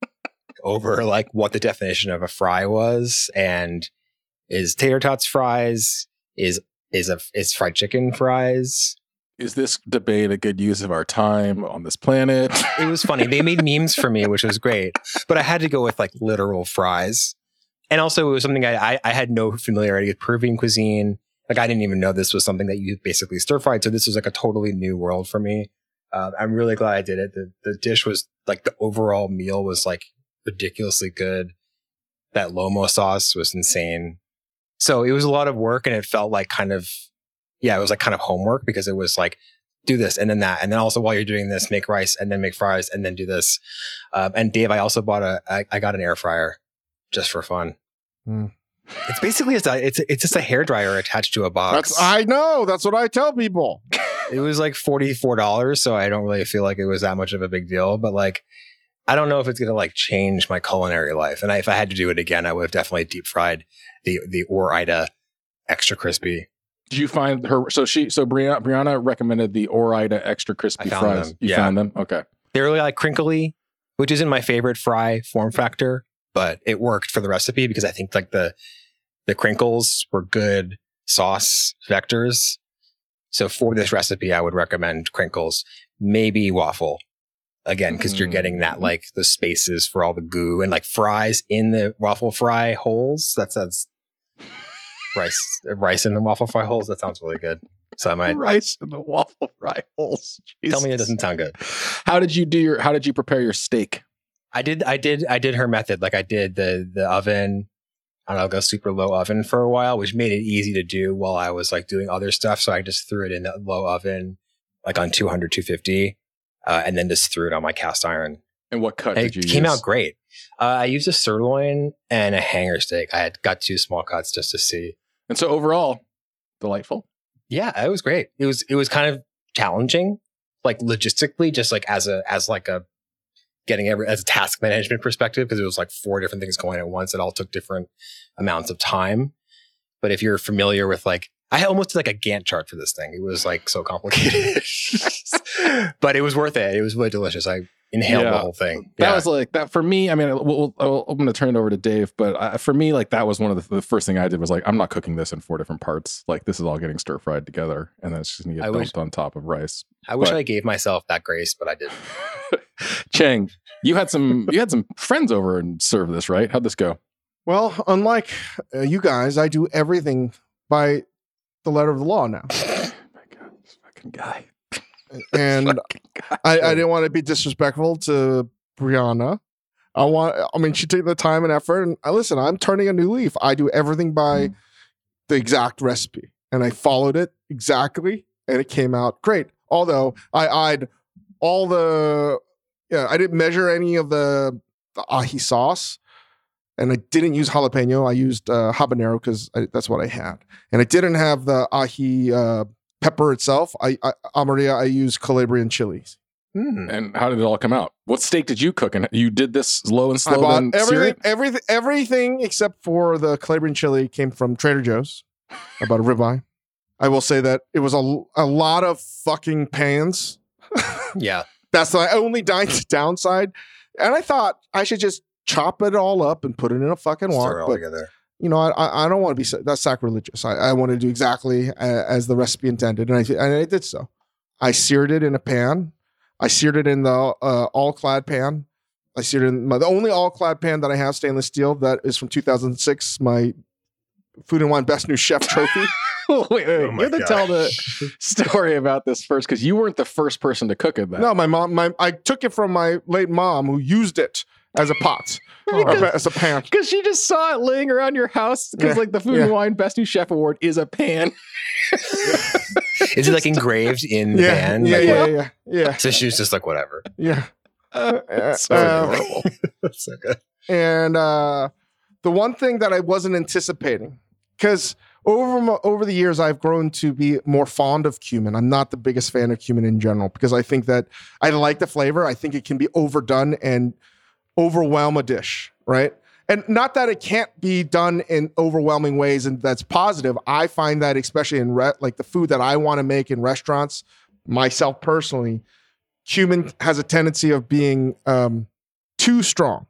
F: *laughs* over like what the definition of a fry was and is tater tots fries? Is is a is fried chicken fries?
D: Is this debate a good use of our time on this planet? *laughs*
F: it was funny. They made memes for me which was great. But i had to go with like literal fries. And also it was something i i, I had no familiarity with peruvian cuisine. Like i didn't even know this was something that you basically stir fried. So this was like a totally new world for me. Um, i'm really glad i did it. The, the dish was like the overall meal was like ridiculously good. That lomo sauce was insane so it was a lot of work and it felt like kind of yeah it was like kind of homework because it was like do this and then that and then also while you're doing this make rice and then make fries and then do this um, and dave i also bought a I, I got an air fryer just for fun
E: Hmm.
F: it's basically just a, it's it's just a hair dryer attached to a box
E: That's I know. That's what I tell people. *laughs*
F: it was like $44 so i don't really feel like it was that much of a big deal but like i don't know if it's gonna like change my culinary life and I, if i had to do it again i would have definitely deep fried the the Ore-Ida extra crispy
D: Did you find her? So she, so Brianna, Brianna recommended the Ore-Ida extra crispy
F: I found
D: fries.
F: them,
D: You
F: yeah.
D: found them? Okay.
F: they're really like crinkly which isn't my favorite fry form factor but it worked for the recipe because i think like the the crinkles were good sauce vectors so for this recipe i would recommend crinkles maybe waffle again because you're getting that
D: Mm.
F: like the spaces for all the goo and like fries in the waffle fry holes that sounds *laughs* rice rice in the waffle fry holes that sounds really good so i might
D: rice in the waffle fry holes.
F: tell me it doesn't sound good
D: How did you do your? How did you prepare your steak?
F: I did, I did, I did her method. Like I did the the oven. I don't know, go super low oven for a while, which made it easy to do while I was like doing other stuff. So I just threw it in the low oven, like on 200, 250, uh, and then just threw it on my cast iron.
D: And what cut
F: And
D: did you
F: it came
D: use?
F: out great. Uh, I used a sirloin and a hanger steak. I had got two small cuts just to see.
D: And so overall, delightful.
F: Yeah, it was great. It was it was kind of challenging, like logistically, just like as a as like a getting every as a task management perspective, because it was like four different things going at once. It all took different amounts of time. But if you're familiar with like I almost did like a Gantt chart for this thing. It was like so complicated. *laughs* but it was worth it. It was really delicious. I inhaled
D: Yeah.
F: the whole thing.
D: That
F: Yeah.
D: was like that for me. I mean, we'll, we'll, I'll- I'm going to turn it over to Dave, but uh, for me, like that was one of the, the first thing I did was like, I'm not cooking this in four different parts. Like this is all getting stir fried together, and then it's just going to get
F: I
D: dumped
F: wish-
D: on top of rice.
F: I wish I gave myself that grace, but I didn't. *laughs*
D: Chang, you had some you had some friends over and served this, right? How'd this go?
E: Well, unlike uh, you guys, I do everything by the letter of the law now. *laughs*
D: my God, this fucking guy. *laughs*
E: And
D: Fucking guy.
E: I, I didn't want to be disrespectful to Brianna. I want. I mean, she took the time and effort, and I listen. I'm turning a new leaf. I do everything by
D: Mm.
E: the exact recipe, and I followed it exactly, and it came out great. Although I eyed all the yeah, I didn't measure any of the, the ají sauce, and I didn't use jalapeno. I used uh, habanero because that's what I had, and I didn't have the ají uh, pepper itself. I, I Amaria, I used Calabrian chilies.
F: Hmm.
D: And how did it all come out? What steak did you cook? And you did this slow and slow.
E: I
D: slow.
E: bought
D: then
E: everything, everything, everything except for the Calabrian chili came from Trader Joe's. I bought a ribeye. I will say that it was a, a lot of fucking pans.
F: Yeah. *laughs*
E: That's the only downside. And I thought I should just chop it all up and put it in a fucking
F: Stir it
E: wok.
F: all
E: But
F: together.
E: you know, I, I I don't want to be sa- that's sacrilegious. I, I want to do exactly as the recipe intended, and I and I did so. I seared it in a pan. I seared it in the uh, All-Clad pan. I seared it in my the only All-Clad pan that I have stainless steel that is from 2006. My Food and Wine Best New Chef trophy. *laughs*
D: wait, wait,
F: Oh
D: you
F: my
D: have to tell the story about this first because you weren't the first person to cook it. Then.
E: no, my mom. My I took it from my late mom who used it as a pot, *laughs* or as a pan.
D: Because she just saw it laying around your house. Because
E: Yeah,
D: like the Food
E: yeah.
D: and Wine Best New Chef Award is a pan. *laughs*
F: Is it like engraved in the
E: Yeah,
F: pan?
E: yeah,
F: Like,
E: yeah,
F: what-
E: yeah, yeah,
F: So she was just like, whatever.
E: yeah. *laughs* Uh,
D: so
E: uh,
D: adorable.
F: That's so good.
E: And uh, the one thing that I wasn't anticipating, because over mo- over the years I've grown to be more fond of cumin. I'm not the biggest fan of cumin in general because I think that I like the flavor. I think it can be overdone and overwhelm a dish, right? And not that it can't be done in overwhelming ways and that's positive. I find that especially in re- like the food that I want to make in restaurants, myself personally, cumin has a tendency of being um, too strong,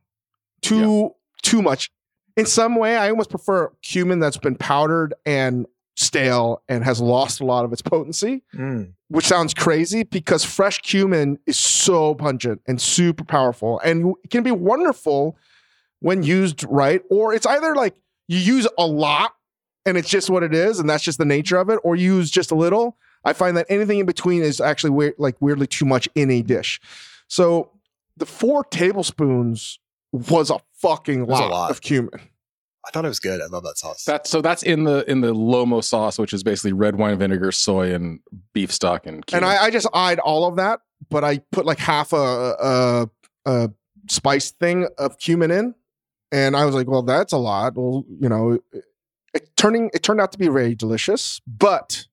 E: too too much. In some way, I almost prefer cumin that's been powdered and stale and has lost a lot of its potency
F: Mm.
E: which sounds crazy because fresh cumin is so pungent and super powerful and it can be wonderful when used right or it's either like you use a lot and it's just what it is and that's just the nature of it or you use just a little i find that anything in between is actually weird, like weirdly too much in a dish so the four tablespoons was a fucking
F: was a
E: lot,
F: lot.
E: of cumin
F: I thought it was good. I love that sauce.
D: That's so that's in the in the Lomo sauce, which is basically red wine vinegar, soy, and beef stock and cumin.
E: And I, I just eyed all of that, but I put like half a, a, a spice thing of cumin in, and I was like, "Well, that's a lot." Well, you know, it, it turning it turned out to be very delicious, but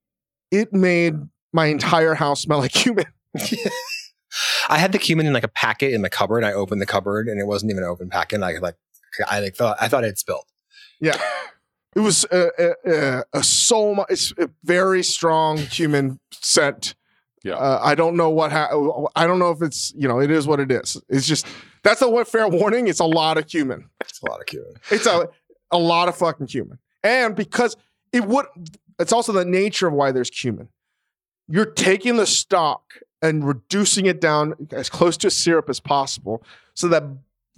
E: it made my entire house smell like *laughs* cumin. *laughs*
F: I had the cumin in like a packet in the cupboard. I opened the cupboard and it wasn't even an open packet. I like, I like thought I thought it had spilled.
E: Yeah, it was uh, uh, a so much. It's a very strong cumin scent.
D: Yeah.
E: uh, I don't know what. Ha- I don't know if it's you know it is what it is. It's just that's a fair warning. It's a lot of cumin.
F: It's a lot of cumin.
E: It's a a lot of fucking cumin. And because it would it's also the nature of why there's cumin. You're taking the stock and reducing it down as close to a syrup as possible so that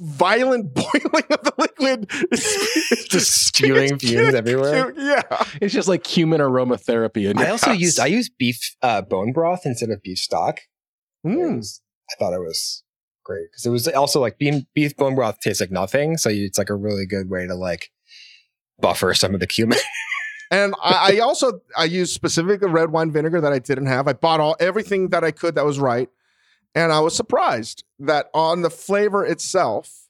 E: violent *laughs* boiling of the liquid is *laughs*
F: Just spewing fumes *laughs* everywhere.
E: Yeah.
D: it's just like cumin aromatherapy. In your
F: I also
D: house.
F: used I used beef uh, bone broth instead of beef stock. It
E: Mm.
F: was- I thought it was great because it was also like being beef bone broth tastes like nothing, so it's like a really good way to like buffer some of the cumin.
E: And I, I also I used specifically red wine vinegar that I didn't have. I bought all everything that I could that was right, and I was surprised that on the flavor itself,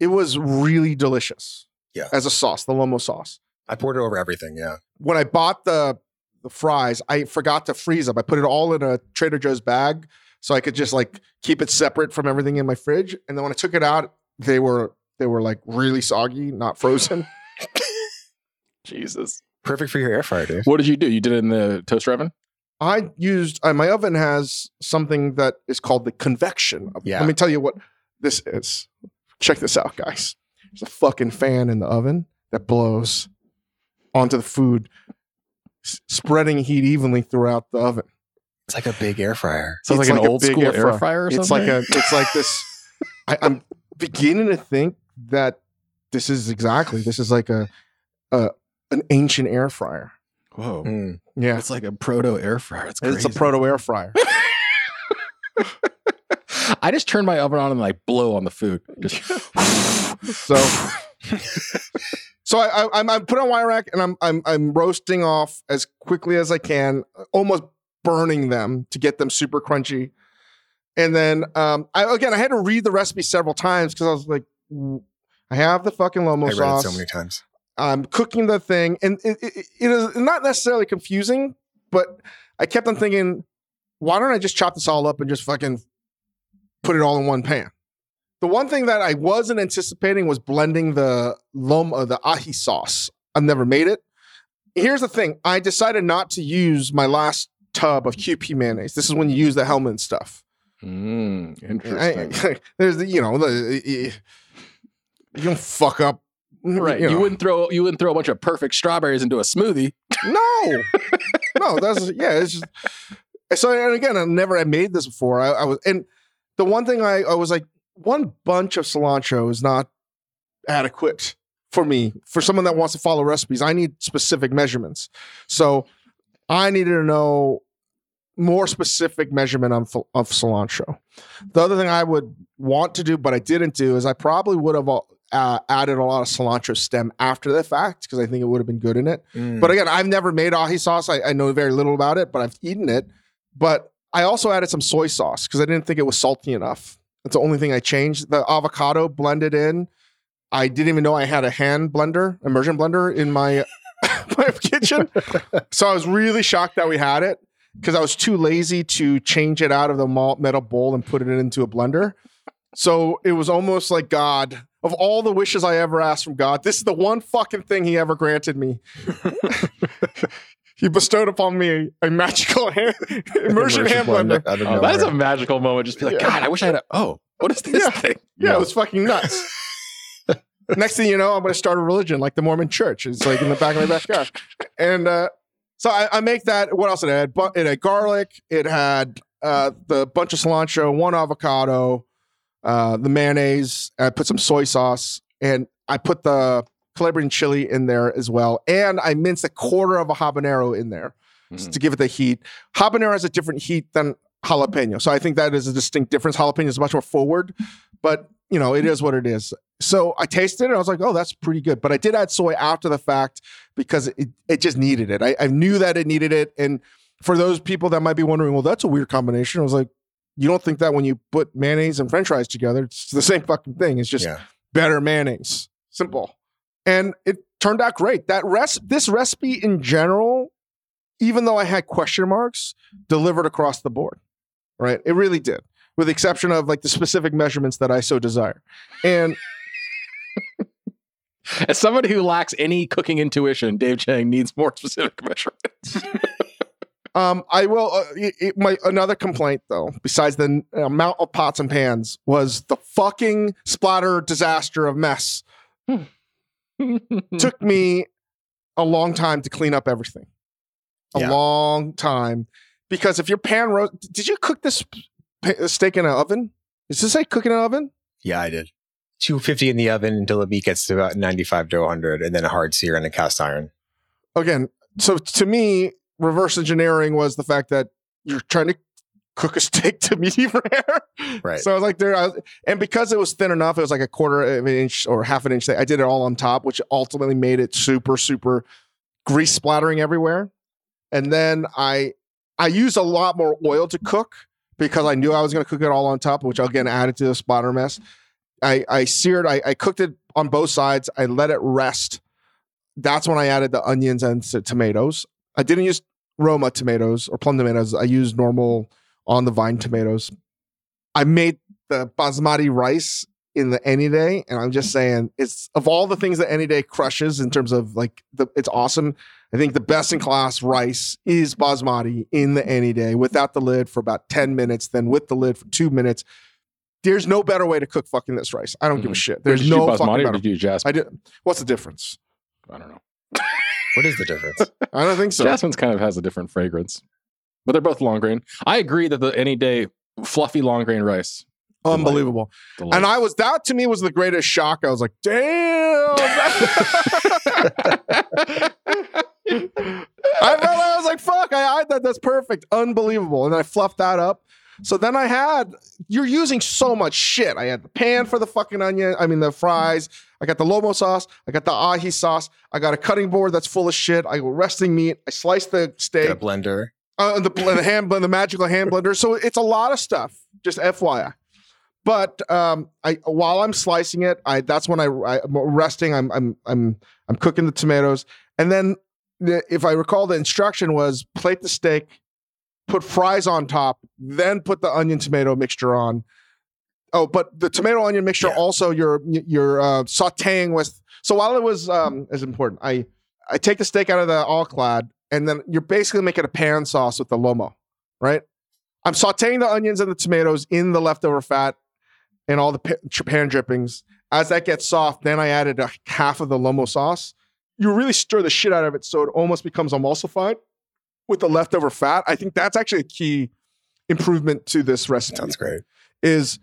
E: it was really delicious.
F: Yeah.
E: as a sauce, the Lomo sauce.
F: I poured it over everything. Yeah,
E: When I bought the the fries, I forgot to freeze them. I put it all in a Trader Joe's bag so I could just like keep it separate from everything in my fridge. And then when I took it out, they were they were like really soggy, not frozen. *laughs*
D: Jesus.
F: perfect for your air fryer, dude.
D: What did you do? You did it in the toaster oven?
E: I used uh, my oven has something that is called the convection. oven.
F: Yeah.
E: Let me tell you what this is. Check this out, guys. There's a fucking fan in the oven that blows onto the food, s- spreading heat evenly throughout the oven.
F: It's like a big air fryer.
D: Sounds
E: It's
D: like,
E: like
D: an
E: a
D: old school
E: air
D: air
E: fryer.
D: fryer or
E: It's like a. It's like this. *laughs* I, I'm beginning to think that this is exactly. This is like a, a an ancient air fryer.
D: Whoa.
F: Mm.
E: Yeah,
D: It's like a proto air fryer. It's
E: it's a proto air fryer. *laughs*
D: I just turn my oven on and like blow on the food. Just *laughs*
E: So, so I, I, I'm I put on wire rack and I'm I'm I'm roasting off as quickly as I can, almost burning them to get them super crunchy. And then um, I again I had to read the recipe several times because I was like, I have the fucking Lomo
F: I read it
E: sauce.
F: so many times.
E: I'm cooking the thing, and it, it, it is not necessarily confusing, but I kept on thinking, why don't I just chop this all up and just fucking put it all in one pan? The one thing that I wasn't anticipating was blending the lom uh, the ají sauce. I've never made it. Here's the thing: I decided not to use my last tub of Kewpie mayonnaise. This is when you use the Hellmann stuff.
D: Mm,
E: I- *laughs*
D: interesting.
E: there's the you know the you don't fuck up
D: right. You,
E: know.
D: wouldn't throw you wouldn't throw a bunch of perfect strawberries into a smoothie.
E: No, *laughs* no, that's yeah. It's just so. And again, I never had made this before. I, I was, and the one thing I, I was like, one bunch of cilantro is not adequate for me. For someone that wants to follow recipes, I need specific measurements. So I needed to know more specific measurement of, of cilantro. The other thing I would want to do, but I didn't do, is I probably would have uh, added a lot of cilantro stem after the fact because I think it would have been good in it.
F: Mm.
E: But again, I've never made ají sauce. I, I know very little about it, but I've eaten it. But I also added some soy sauce because I didn't think it was salty enough. That's the only thing I changed. The avocado blended in. I didn't even know I had a hand blender, immersion blender in my *laughs* my kitchen. *laughs* So I was really shocked that we had it because I was too lazy to change it out of the malt metal bowl and put it into a blender. So it was almost like God, of all the wishes I ever asked from God, this is the one fucking thing He ever granted me. *laughs* he bestowed upon me a, a magical hand, *laughs* immersion hand blender.
D: Oh, that is a magical moment. Just be like,
E: Yeah.
D: God, I wish I had a. Oh, what is this
E: Yeah.
D: thing?
E: Yeah, it was fucking nuts. *laughs* Next thing you know, I'm going to start a religion like the Mormon Church. It's like in the back of my backyard, and uh, so I, I make that. What else it had? Bu- It had garlic. It had uh, the bunch of cilantro, one avocado, uh, the mayonnaise. I put some soy sauce, and I put the Calabrian chili in there as well. And I minced a quarter of a habanero in there
D: Mhm.
E: to give it the heat. Habanero has a different heat than jalapeno. So I think that is a distinct difference. Jalapeno is much more forward, but you know, it is what it is. So I tasted it and I was like, oh, that's pretty good. But I did add soy after the fact because it, it just needed it. I, I knew that it needed it. And for those people that might be wondering, well, that's a weird combination. I was like, you don't think that when you put mayonnaise and french fries together, it's the same fucking thing. It's just
F: yeah.
E: better mayonnaise. Simple. And it turned out great. That res- this recipe in general, even though I had question marks, delivered across the board. Right? It really did. With the exception of like the specific measurements that I so desire. And
D: As somebody who lacks any cooking intuition, Dave Chang needs more specific measurements. *laughs*
E: um, I will. Uh, it, it- my another complaint though, besides the uh, amount of pots and pans, was the fucking splatter disaster of mess. *laughs* took me a long time to clean up everything. A
F: Yeah.
E: long time. Because if your pan roast, did you cook this steak in an oven? Is this like cook in an oven?
F: Yeah, I did. 250 in the oven until the meat gets to about 95 to 100, and then a hard sear in a cast iron.
E: Again, so to me, reverse engineering was the fact that you're trying to cook a steak to medium *laughs* rare.
F: Right.
E: So I was like, there, I was, and because it was thin enough, it was like a quarter of an inch or half an inch. I did it all on top, which ultimately made it super, super grease splattering everywhere. And then I, I used a lot more oil to cook because I knew I was going to cook it all on top, which again added to the splatter mess. I, I seared, I, I cooked it on both sides. I let it rest. That's when I added the onions and tomatoes. I didn't use Roma tomatoes or plum tomatoes. I used normal on the vine tomatoes. I made the basmati rice in the Anyday, and I'm just saying it's of all the things that Anyday crushes in terms of like the it's awesome. I think the best in class rice is basmati in the Anyday without the lid for about 10 minutes, then with the lid for two minutes. There's no better way to cook fucking this rice. I don't give a
D: Mhm.
E: shit.
D: There's
E: There's
D: did you
E: no
D: use
E: fucking better.
D: did you jasmine?
E: I did. What's the difference?
D: I don't know.
F: What is the difference? *laughs*
E: I don't think so.
D: Jasmine's kind of has a different fragrance, but they're both long grain. I agree that the Anyday fluffy long grain rice.
E: Unbelievable.
D: delight.
E: And I was that to me was the greatest shock. I was like, damn. *laughs* I felt I was like, fuck, I, I thought that's perfect. Unbelievable. And I fluffed that up. So then I had, you're using so much shit. I had the pan for the fucking onion, I mean, the fries. I got the Lomo sauce. I got the ají sauce. I got a cutting board that's full of shit. I got resting meat. I sliced the
F: Get
E: steak.
F: a blender.
E: uh, the the hand blend, the magical hand blender. So it's a lot of stuff. Just FYI. But um, I while I'm slicing it, I that's when I, I am resting. I'm I'm I'm I'm cooking the tomatoes, and then the, if I recall, the instruction was plate the steak, put fries on top, then put the onion tomato mixture on. Oh, but the tomato onion mixture
F: Yeah.
E: also you're you're uh, sautéing with. So while it was um, is important, I I take the steak out of the All-Clad, and then you're basically making a pan sauce with the lomo, right? I'm sautéing the onions and the tomatoes in the leftover fat and all the pan drippings. As that gets soft, then I added a half of the lomo sauce. You really stir the shit out of it so it almost becomes emulsified with the leftover fat. I think that's actually a key improvement to this recipe
F: Sounds great.
E: is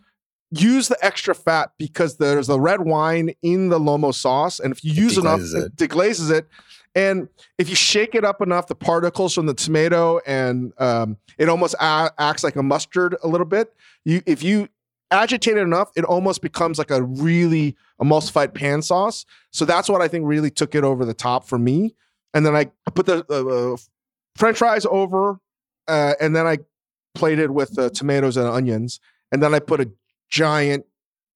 E: use the extra fat because there's a red wine in the lomo sauce and if you use enough
F: deglazes
E: it. deglazes it. And if you shake it up enough the particles from the tomato and um, it almost a- acts like a mustard a little bit. You if you agitate it enough it almost becomes like a really emulsified pan sauce. So that's what i think really took it over the top for me. And then i put the uh, uh, french fries over uh, and then i plated with the tomatoes and onions. And then i put a giant,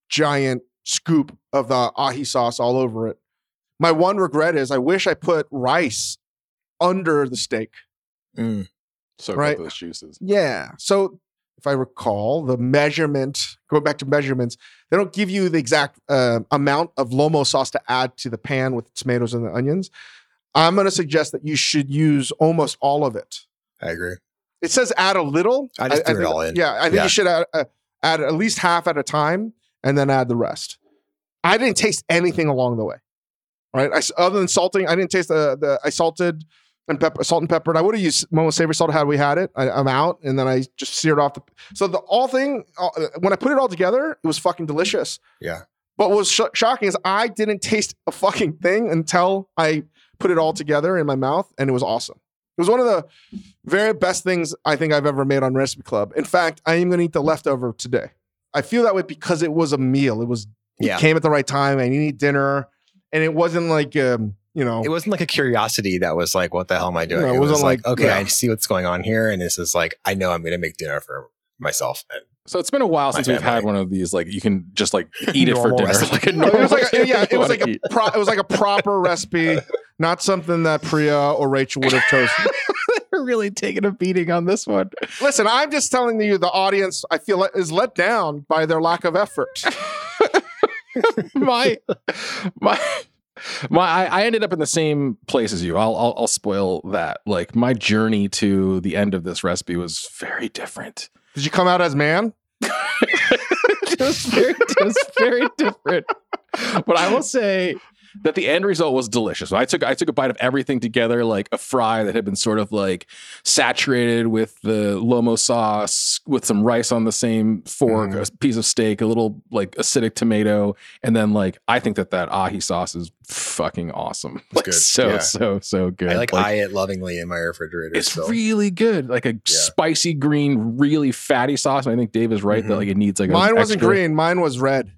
E: giant scoop of the ají sauce all over it. My one regret is I wish I put rice under the steak.
F: Mm.
D: So
E: Right.
D: those juices.
E: Yeah. So if I recall, the measurement, going back to measurements, they don't give you the exact uh, amount of lomo sauce to add to the pan with the tomatoes and the onions. I'm going to suggest that you should use almost all of it.
F: I agree.
E: It says add a little.
F: I just threw it
E: think-
F: all in.
E: Yeah, I think
F: Yeah.
E: you should add, uh, add at least half at a time and then add the rest. I didn't taste anything along the way. Right, I other than salting, I didn't taste the the I salted and pepper, salt and peppered. I would have used Momo Savory salt had we had it. I, I'm out, and then I just seared off the. So the all thing uh, when I put it all together, it was fucking delicious.
F: Yeah.
E: But what was sh- shocking is I didn't taste a fucking thing until I put it all together in my mouth, and it was awesome. It was one of the very best things I think I've ever made on Recipe Club. In fact, I am going to eat the leftover today. I feel that way because it was a meal. It was it came at the right time. I needed dinner, and it wasn't like um, you know,
F: It wasn't like a curiosity that was like, what the hell am I doing?
E: No, it
F: it was
E: wasn't
F: like,
E: like-
F: okay,
E: yeah.
F: I see what's going on here. And this is like, I know I'm going to make dinner for myself. And
D: So it's been a while since we've had one of these. Like you can just like eat *laughs* it for dinner.
F: recipe.
D: Like a
E: No, it was like a, *laughs* yeah, it was like a pro, it was like a proper *laughs* recipe, not something that Priya or Rachel would have chosen. *laughs*
D: We're really taking a beating on this one.
E: Listen, I'm just telling you, the audience I feel is let down by their lack of effort. *laughs*
D: my my my I, I ended up in the same place as you. I'll, I'll I'll spoil that. Like my journey to the end of this recipe was very different.
E: Did you come out as man? *laughs*
D: it was very it was very different. But I will say that the end result was delicious. I took I took a bite of everything together, like a fry that had been sort of like saturated with the lomo sauce, with some rice on the same fork,
F: Mhm.
D: a piece of steak, a little like acidic tomato, and then like I think that that ají sauce is fucking awesome. Like
F: good.
D: so
F: Yeah.
D: so so good.
F: I like, eye it lovingly in my refrigerator.
D: it's
F: still.
D: really good, like a spicy green, really fatty sauce. And I think Dave is right that
F: Mhm.
D: like it needs like a
E: Mine wasn't
D: extra-
E: green. Mine was red.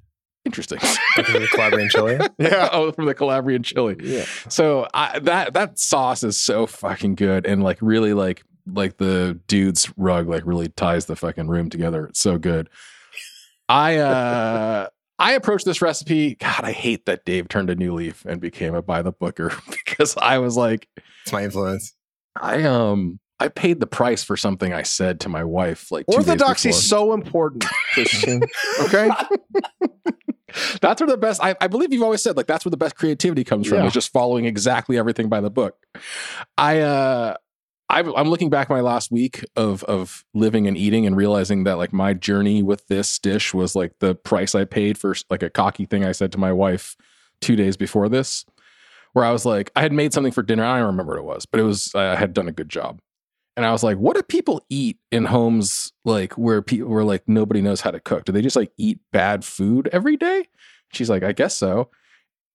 D: Interesting.
F: Like *laughs* the Calabrian chili.
E: Yeah.
D: oh, from the Calabrian chili.
E: Yeah.
D: So I, that that sauce is so fucking good, and like really like like the dude's rug like really ties the fucking room together. It's so good. I uh *laughs* I approached this recipe. God, I hate that Dave turned a new leaf and became a by the booker *laughs* because I was like,
F: It's my influence.
D: I um I paid the price for something I said to my wife like
E: Orthodoxy is so important, Christian. Okay. *laughs*
D: that's where the best I, I believe you've always said like that's where the best creativity comes from
E: Yeah.
D: is just following exactly everything by the book i uh I, i'm looking back my last week of of living and eating and realizing that like my journey with this dish was like the price i paid for like a cocky thing i said to my wife two days before this where i was like i had made something for dinner i don't remember what it was but it was i had done a good job and I was like, what do people eat in homes like where people where like nobody knows how to cook? Do they just like eat bad food every day? She's like, I guess so.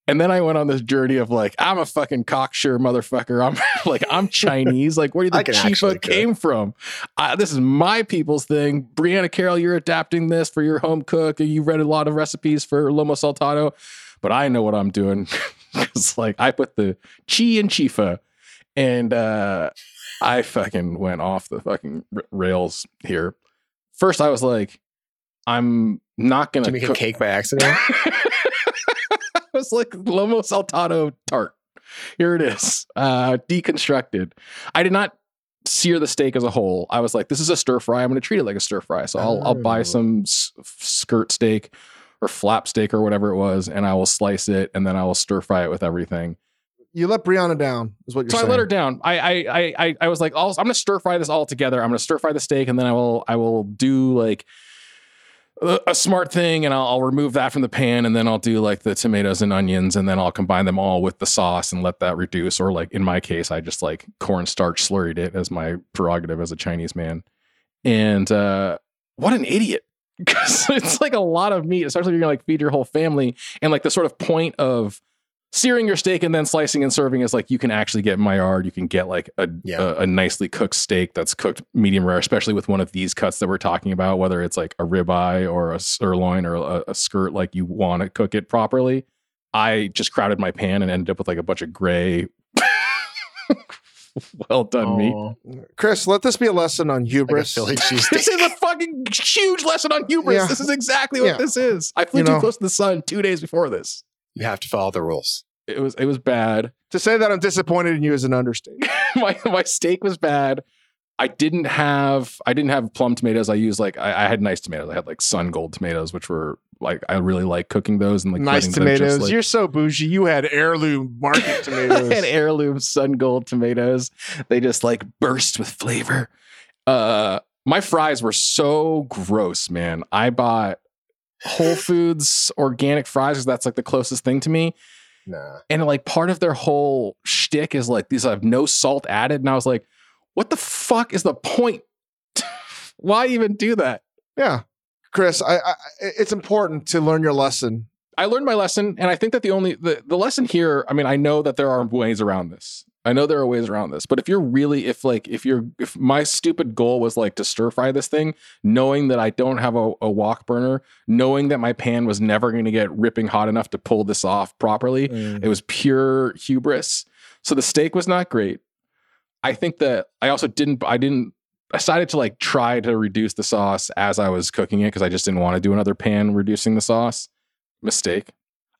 D: And then I went on this journey of like, I'm a fucking cocksure motherfucker. I'm *laughs* like, I'm Chinese. Like, where do
F: you think
D: chifa came from? Uh, this is my people's thing. Brianna Carroll, you're adapting this for your home cook. You read a lot of recipes for lomo saltado, but I know what I'm doing. *laughs* it's like I put the chi in chifa, and uh, I fucking went off the fucking r- rails here. First, I was like, I'm not gonna
F: Did you make
D: cook-
F: a cake by accident? *laughs*
D: I was like Lomo Saltado tart. Here it is, uh, deconstructed. I did not sear the steak as a whole. I was like, this is a stir fry. I'm going to treat it like a stir fry. So I'll, I'll buy
E: Oh.
D: some s- skirt steak or flap steak or whatever it was, and I will slice it, and then I will stir fry it with everything.
E: You let Brianna down, is what you're
D: So
E: saying.
D: I let her down. I I I I, I was like, I'll, I'm gonna stir fry this all together. I'm gonna stir fry the steak, and then I will I will do like a, a smart thing, and I'll, I'll remove that from the pan, and then I'll do like the tomatoes and onions, and then I'll combine them all with the sauce and let that reduce. Or like in my case, I just like cornstarch slurried it as my prerogative as a Chinese man. And uh, what an idiot! *laughs* Because it's like a lot of meat, especially if you're gonna like feed your whole family, and like the sort of point of searing your steak and then slicing and serving is like you can actually get Maillard. You can get like a,
F: Yeah.
D: a a nicely cooked steak that's cooked medium rare, especially with one of these cuts that we're talking about, whether it's like a ribeye or a sirloin or a, a skirt, like you want to cook it properly. I just crowded my pan and ended up with like a bunch of gray, *laughs* well done meat.
F: Oh,
E: Chris, let this be a lesson on
F: like *laughs*
E: hubris.
F: Philly
D: This is a fucking huge lesson on hubris.
E: Yeah.
D: This is exactly what
E: Yeah.
D: this is. I flew
E: You
D: too
E: know.
D: close to the sun two days before this.
F: You have to follow the rules.
D: It was it was bad.
E: to say that I'm disappointed in you is an understatement. *laughs*
D: my my steak was bad. I didn't have I didn't have plum tomatoes. I used like I, I had nice tomatoes. I had like sun gold tomatoes, which were like I really like cooking those and like
E: nice
D: letting them just,
E: tomatoes.
D: like-
E: You're so bougie. You had heirloom market tomatoes. *laughs*
D: I
E: tomatoes.
D: had heirloom sun gold tomatoes. They just like burst with flavor. Uh my fries were so gross, man. I bought Whole Foods organic fries because that's like the closest thing to me.
F: Nah.
D: And like part of their whole shtick is like these have no salt added. And I was like, what the fuck is the point? *laughs* Why even do that?
E: yeah, Chris, I, I, it's important to learn your lesson.
D: I learned my lesson, and I think that the only the, the lesson here, I mean, I know that there are ways around this. I know there are ways around this, but if you're really, if like, if you're, if my stupid goal was like to stir fry this thing, knowing that I don't have a, a wok burner, knowing that my pan was never going to get ripping hot enough to pull this off properly,
F: Mm.
D: It was pure hubris. So the steak was not great. I think that I also didn't, I didn't, I decided to like try to reduce the sauce as I was cooking it because I just didn't want to do another pan reducing the sauce. Mistake.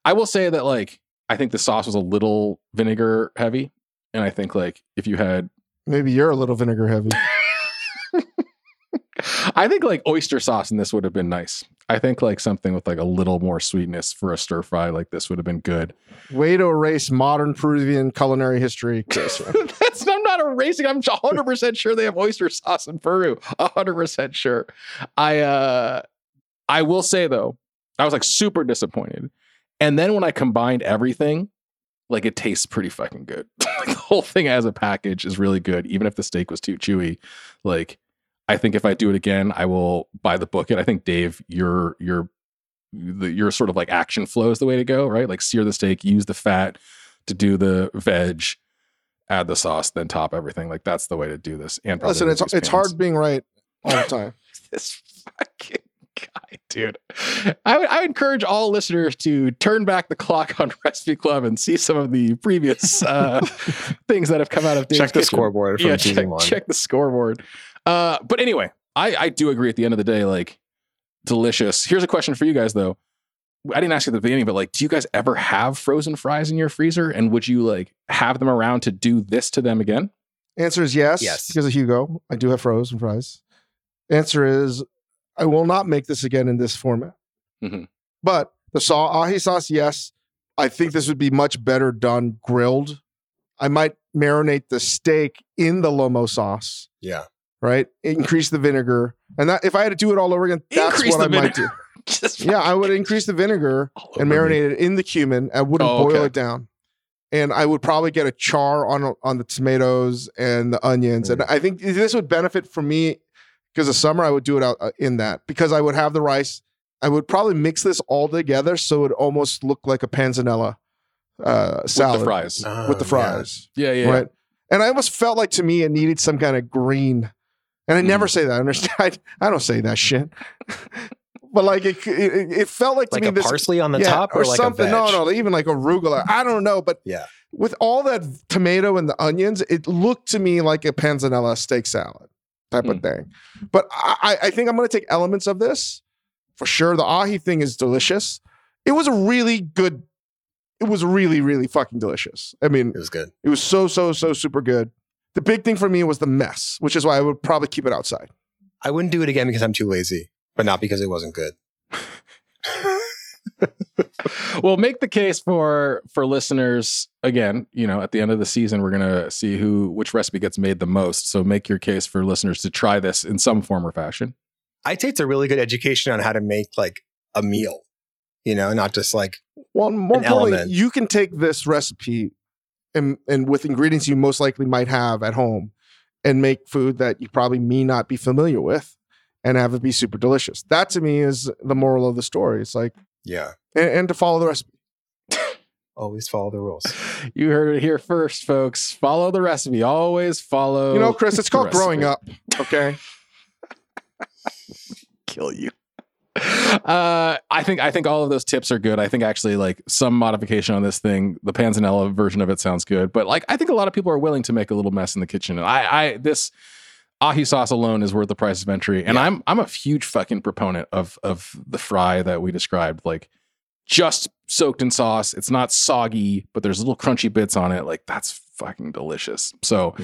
D: I will say that like, I think the sauce was a little vinegar heavy. And I think like if you had,
E: Maybe you're a little vinegar heavy. *laughs*
D: I think like oyster sauce in this would have been nice. I think like something with like a little more sweetness for a stir fry like this would have been good.
E: Way to erase modern Peruvian culinary history, *laughs*
D: That's I'm not erasing. I'm 100 percent sure they have oyster sauce in Peru. 100 percent sure. I uh, I will say though, I was like super disappointed. And then when I combined everything, like it tastes pretty fucking good. *laughs* like the whole thing as a package is really good, even if the steak was too chewy. Like I think if I do it again, I will buy the book. And I think Dave, your your the, your sort of like action flow is the way to go, right? Like sear the steak, use the fat to do the veg, add the sauce, then top everything. Like that's the way to do this. And
E: Listen, it's it's
D: pans.
E: hard being right all the *laughs* time.
D: This fucking *laughs* guy, dude. I would I would encourage all listeners to turn back the clock on *laughs* Recipe Club and see some of the previous uh, *laughs* things that have come out of Dave's
F: Check the
D: kitchen
F: scoreboard from
D: yeah,
F: season
D: check,
F: one.
D: check the scoreboard. Uh, but anyway, I, I do agree at the end of the day, like delicious. Here's a question for you guys though. I didn't ask you at the beginning, but like, do you guys ever have frozen fries in your freezer? And would you like have them around to do this to them again?
E: Answer is yes.
F: Yes.
E: Because of Hugo. I do have frozen fries. Answer is I will not make this again in this format.
D: Mhm.
E: But the saw ají sauce, yes. I think this would be much better done grilled. I might marinate the steak in the lomo sauce,
F: Yeah.
E: right? Increase the vinegar. And that if I had to do it all over again, that's
D: Increase
E: what I might do.
D: vinegar. *laughs* Just
E: Yeah, I would increase the vinegar and
D: over me.
E: marinate it in the cumin. I wouldn't
D: Oh,
E: boil
D: okay.
E: it down. And I would probably get a char on on the tomatoes and the onions. And I think this would benefit for me because of summer. I would do it out uh, in that because I would have the rice. I would probably mix this all together so it would almost look like a panzanella uh, salad
D: with the fries.
E: with the
F: Oh,
E: fries,
D: Yeah, yeah.
E: right? And I almost felt like to me it needed some kind of green. And I
D: Mm.
E: never say that. I understand. I, *laughs* I don't say that shit. *laughs* but like it, it, it felt like to
F: Like
E: me
F: a
E: this
F: parsley on the
E: yeah,
F: top or, like
E: something.
F: a
E: No,
F: veg?
E: no, even like arugula. I don't know, but
F: Yeah.
E: with all that tomato and the onions, it looked to me like a panzanella steak salad type of
D: Hmm.
E: thing. But I, I think I'm going to take elements of this for sure. The ají thing is delicious. It was a really good. It was really, really fucking delicious. I mean,
F: It was good.
E: it was so, so, so super good. The big thing for me was the mess, which is why I would probably keep it outside.
F: I wouldn't do it again because I'm too lazy, but not because it wasn't good.
D: Well, make the case for for listeners again. You know, at the end of the season, we're gonna see who which recipe gets made the most. So make your case for listeners to try this in some form or fashion.
F: I'd say it's a really good education on how to make like a meal, you know, not just like
E: Well, more importantly,
F: element.
E: you can take this recipe and and with ingredients you most likely might have at home and make food that you probably may not be familiar with and have it be super delicious. That to me is the moral of the story. It's like
F: yeah,
E: and, and to follow the recipe.
F: always follow the rules. *laughs*
D: You heard it here first, folks. Follow the recipe. Always follow.
E: You know, Chris, it's
D: the
E: called growing up. Okay. *laughs*
D: kill you. Uh, I think I think all of those tips are good. I think actually like some modification on this thing, the panzanella version of it sounds good, but like I think a lot of people are willing to make a little mess in the kitchen. And I, I this ají sauce alone is worth the price of entry. And
F: Yeah.
D: I'm I'm a huge fucking proponent of of the fry that we described, like just soaked in sauce. It's not soggy, but there's little crunchy bits on it. Like that's fucking delicious. So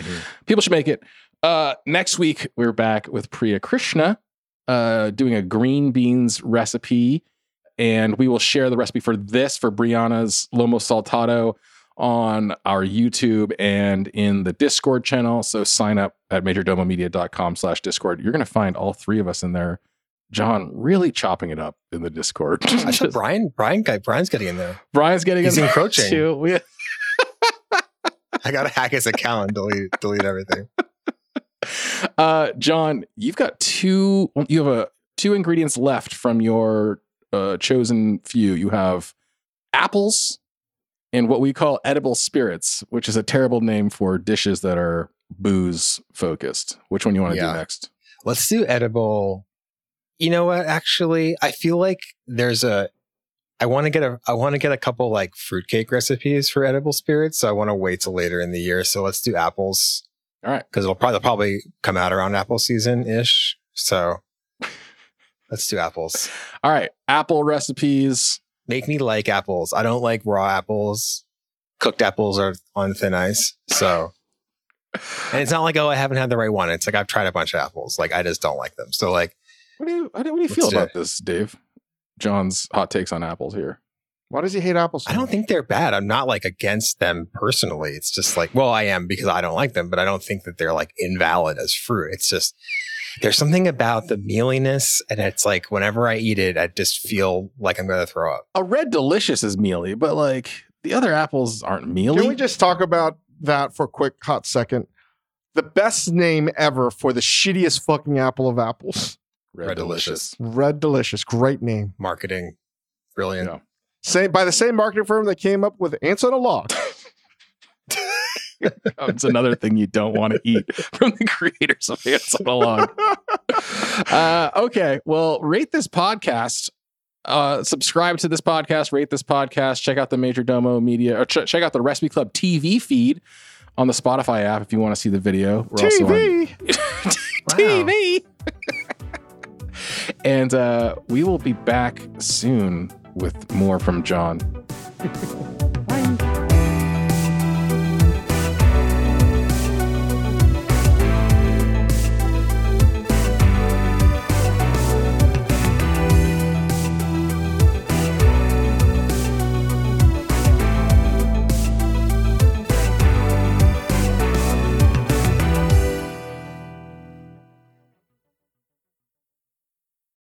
D: people should make it. Uh, next week we're back with Priya Krishna, uh, doing a green beans recipe, and we will share the recipe for this for Brianna's lomo saltado on our YouTube and in the Discord channel. So sign up at majordomomedia.com slash Discord. You're gonna find all three of us in there. John really chopping it up in the Discord.
F: I
D: Just- *laughs*
F: Brian. Brian guy. Brian's getting in there.
D: Brian's getting
F: He's
D: in there
F: encroaching.
D: too. We- *laughs*
F: I gotta hack his account and delete delete everything. *laughs*
D: uh john you've got two you have a two ingredients left from your uh chosen few you have apples and what we call edible spirits which is a terrible name for dishes that are booze focused which one you want to
F: Yeah.
D: do next
F: Let's do edible. You know what? Actually, I feel like there's a. I want to get a. I want to get a couple like fruitcake recipes for edible spirits. So I want to wait till later in the year. So let's do apples
D: all right
F: because it'll probably probably come out around apple season ish. So *laughs* let's do apples.
D: all right apple recipes
F: Make me like apples. I don't like raw apples. Cooked apples are on thin ice. So. And it's not like, oh, I haven't had the right one. It's like I've tried a bunch of apples. Like I just don't like them. So like
D: what do you what do you feel about
F: it.
D: this dave john's hot takes on apples here
E: Why does he hate apples? so
F: I don't think they're bad. I'm not like against them personally. It's just like, well, I am because I don't like them, but I don't think that they're like invalid as fruit. It's just there's something about the mealiness, and it's like whenever I eat it, I just feel like I'm going to throw up.
D: a red delicious is mealy but like the other apples aren't mealy
E: Can we just talk about that for a quick hot second? The best name ever for the shittiest fucking apple of apples.
D: red,
F: Red
D: delicious.
E: Red Delicious. Great name.
F: Marketing, brilliant.
D: Yeah.
E: Same by the same marketing firm that came up with Ants on a Log.
D: It's another thing you don't want to eat from the creators of Ants on a Log. *laughs* Uh, okay, well, rate this podcast. Uh, subscribe to this podcast, rate this podcast, check out the Majordomo Media, or ch- check out the Recipe Club TV feed on the Spotify app if you want to see the video. We're also on
E: TV. *laughs*
D: TV. *laughs* and uh, we will be back soon with more from John.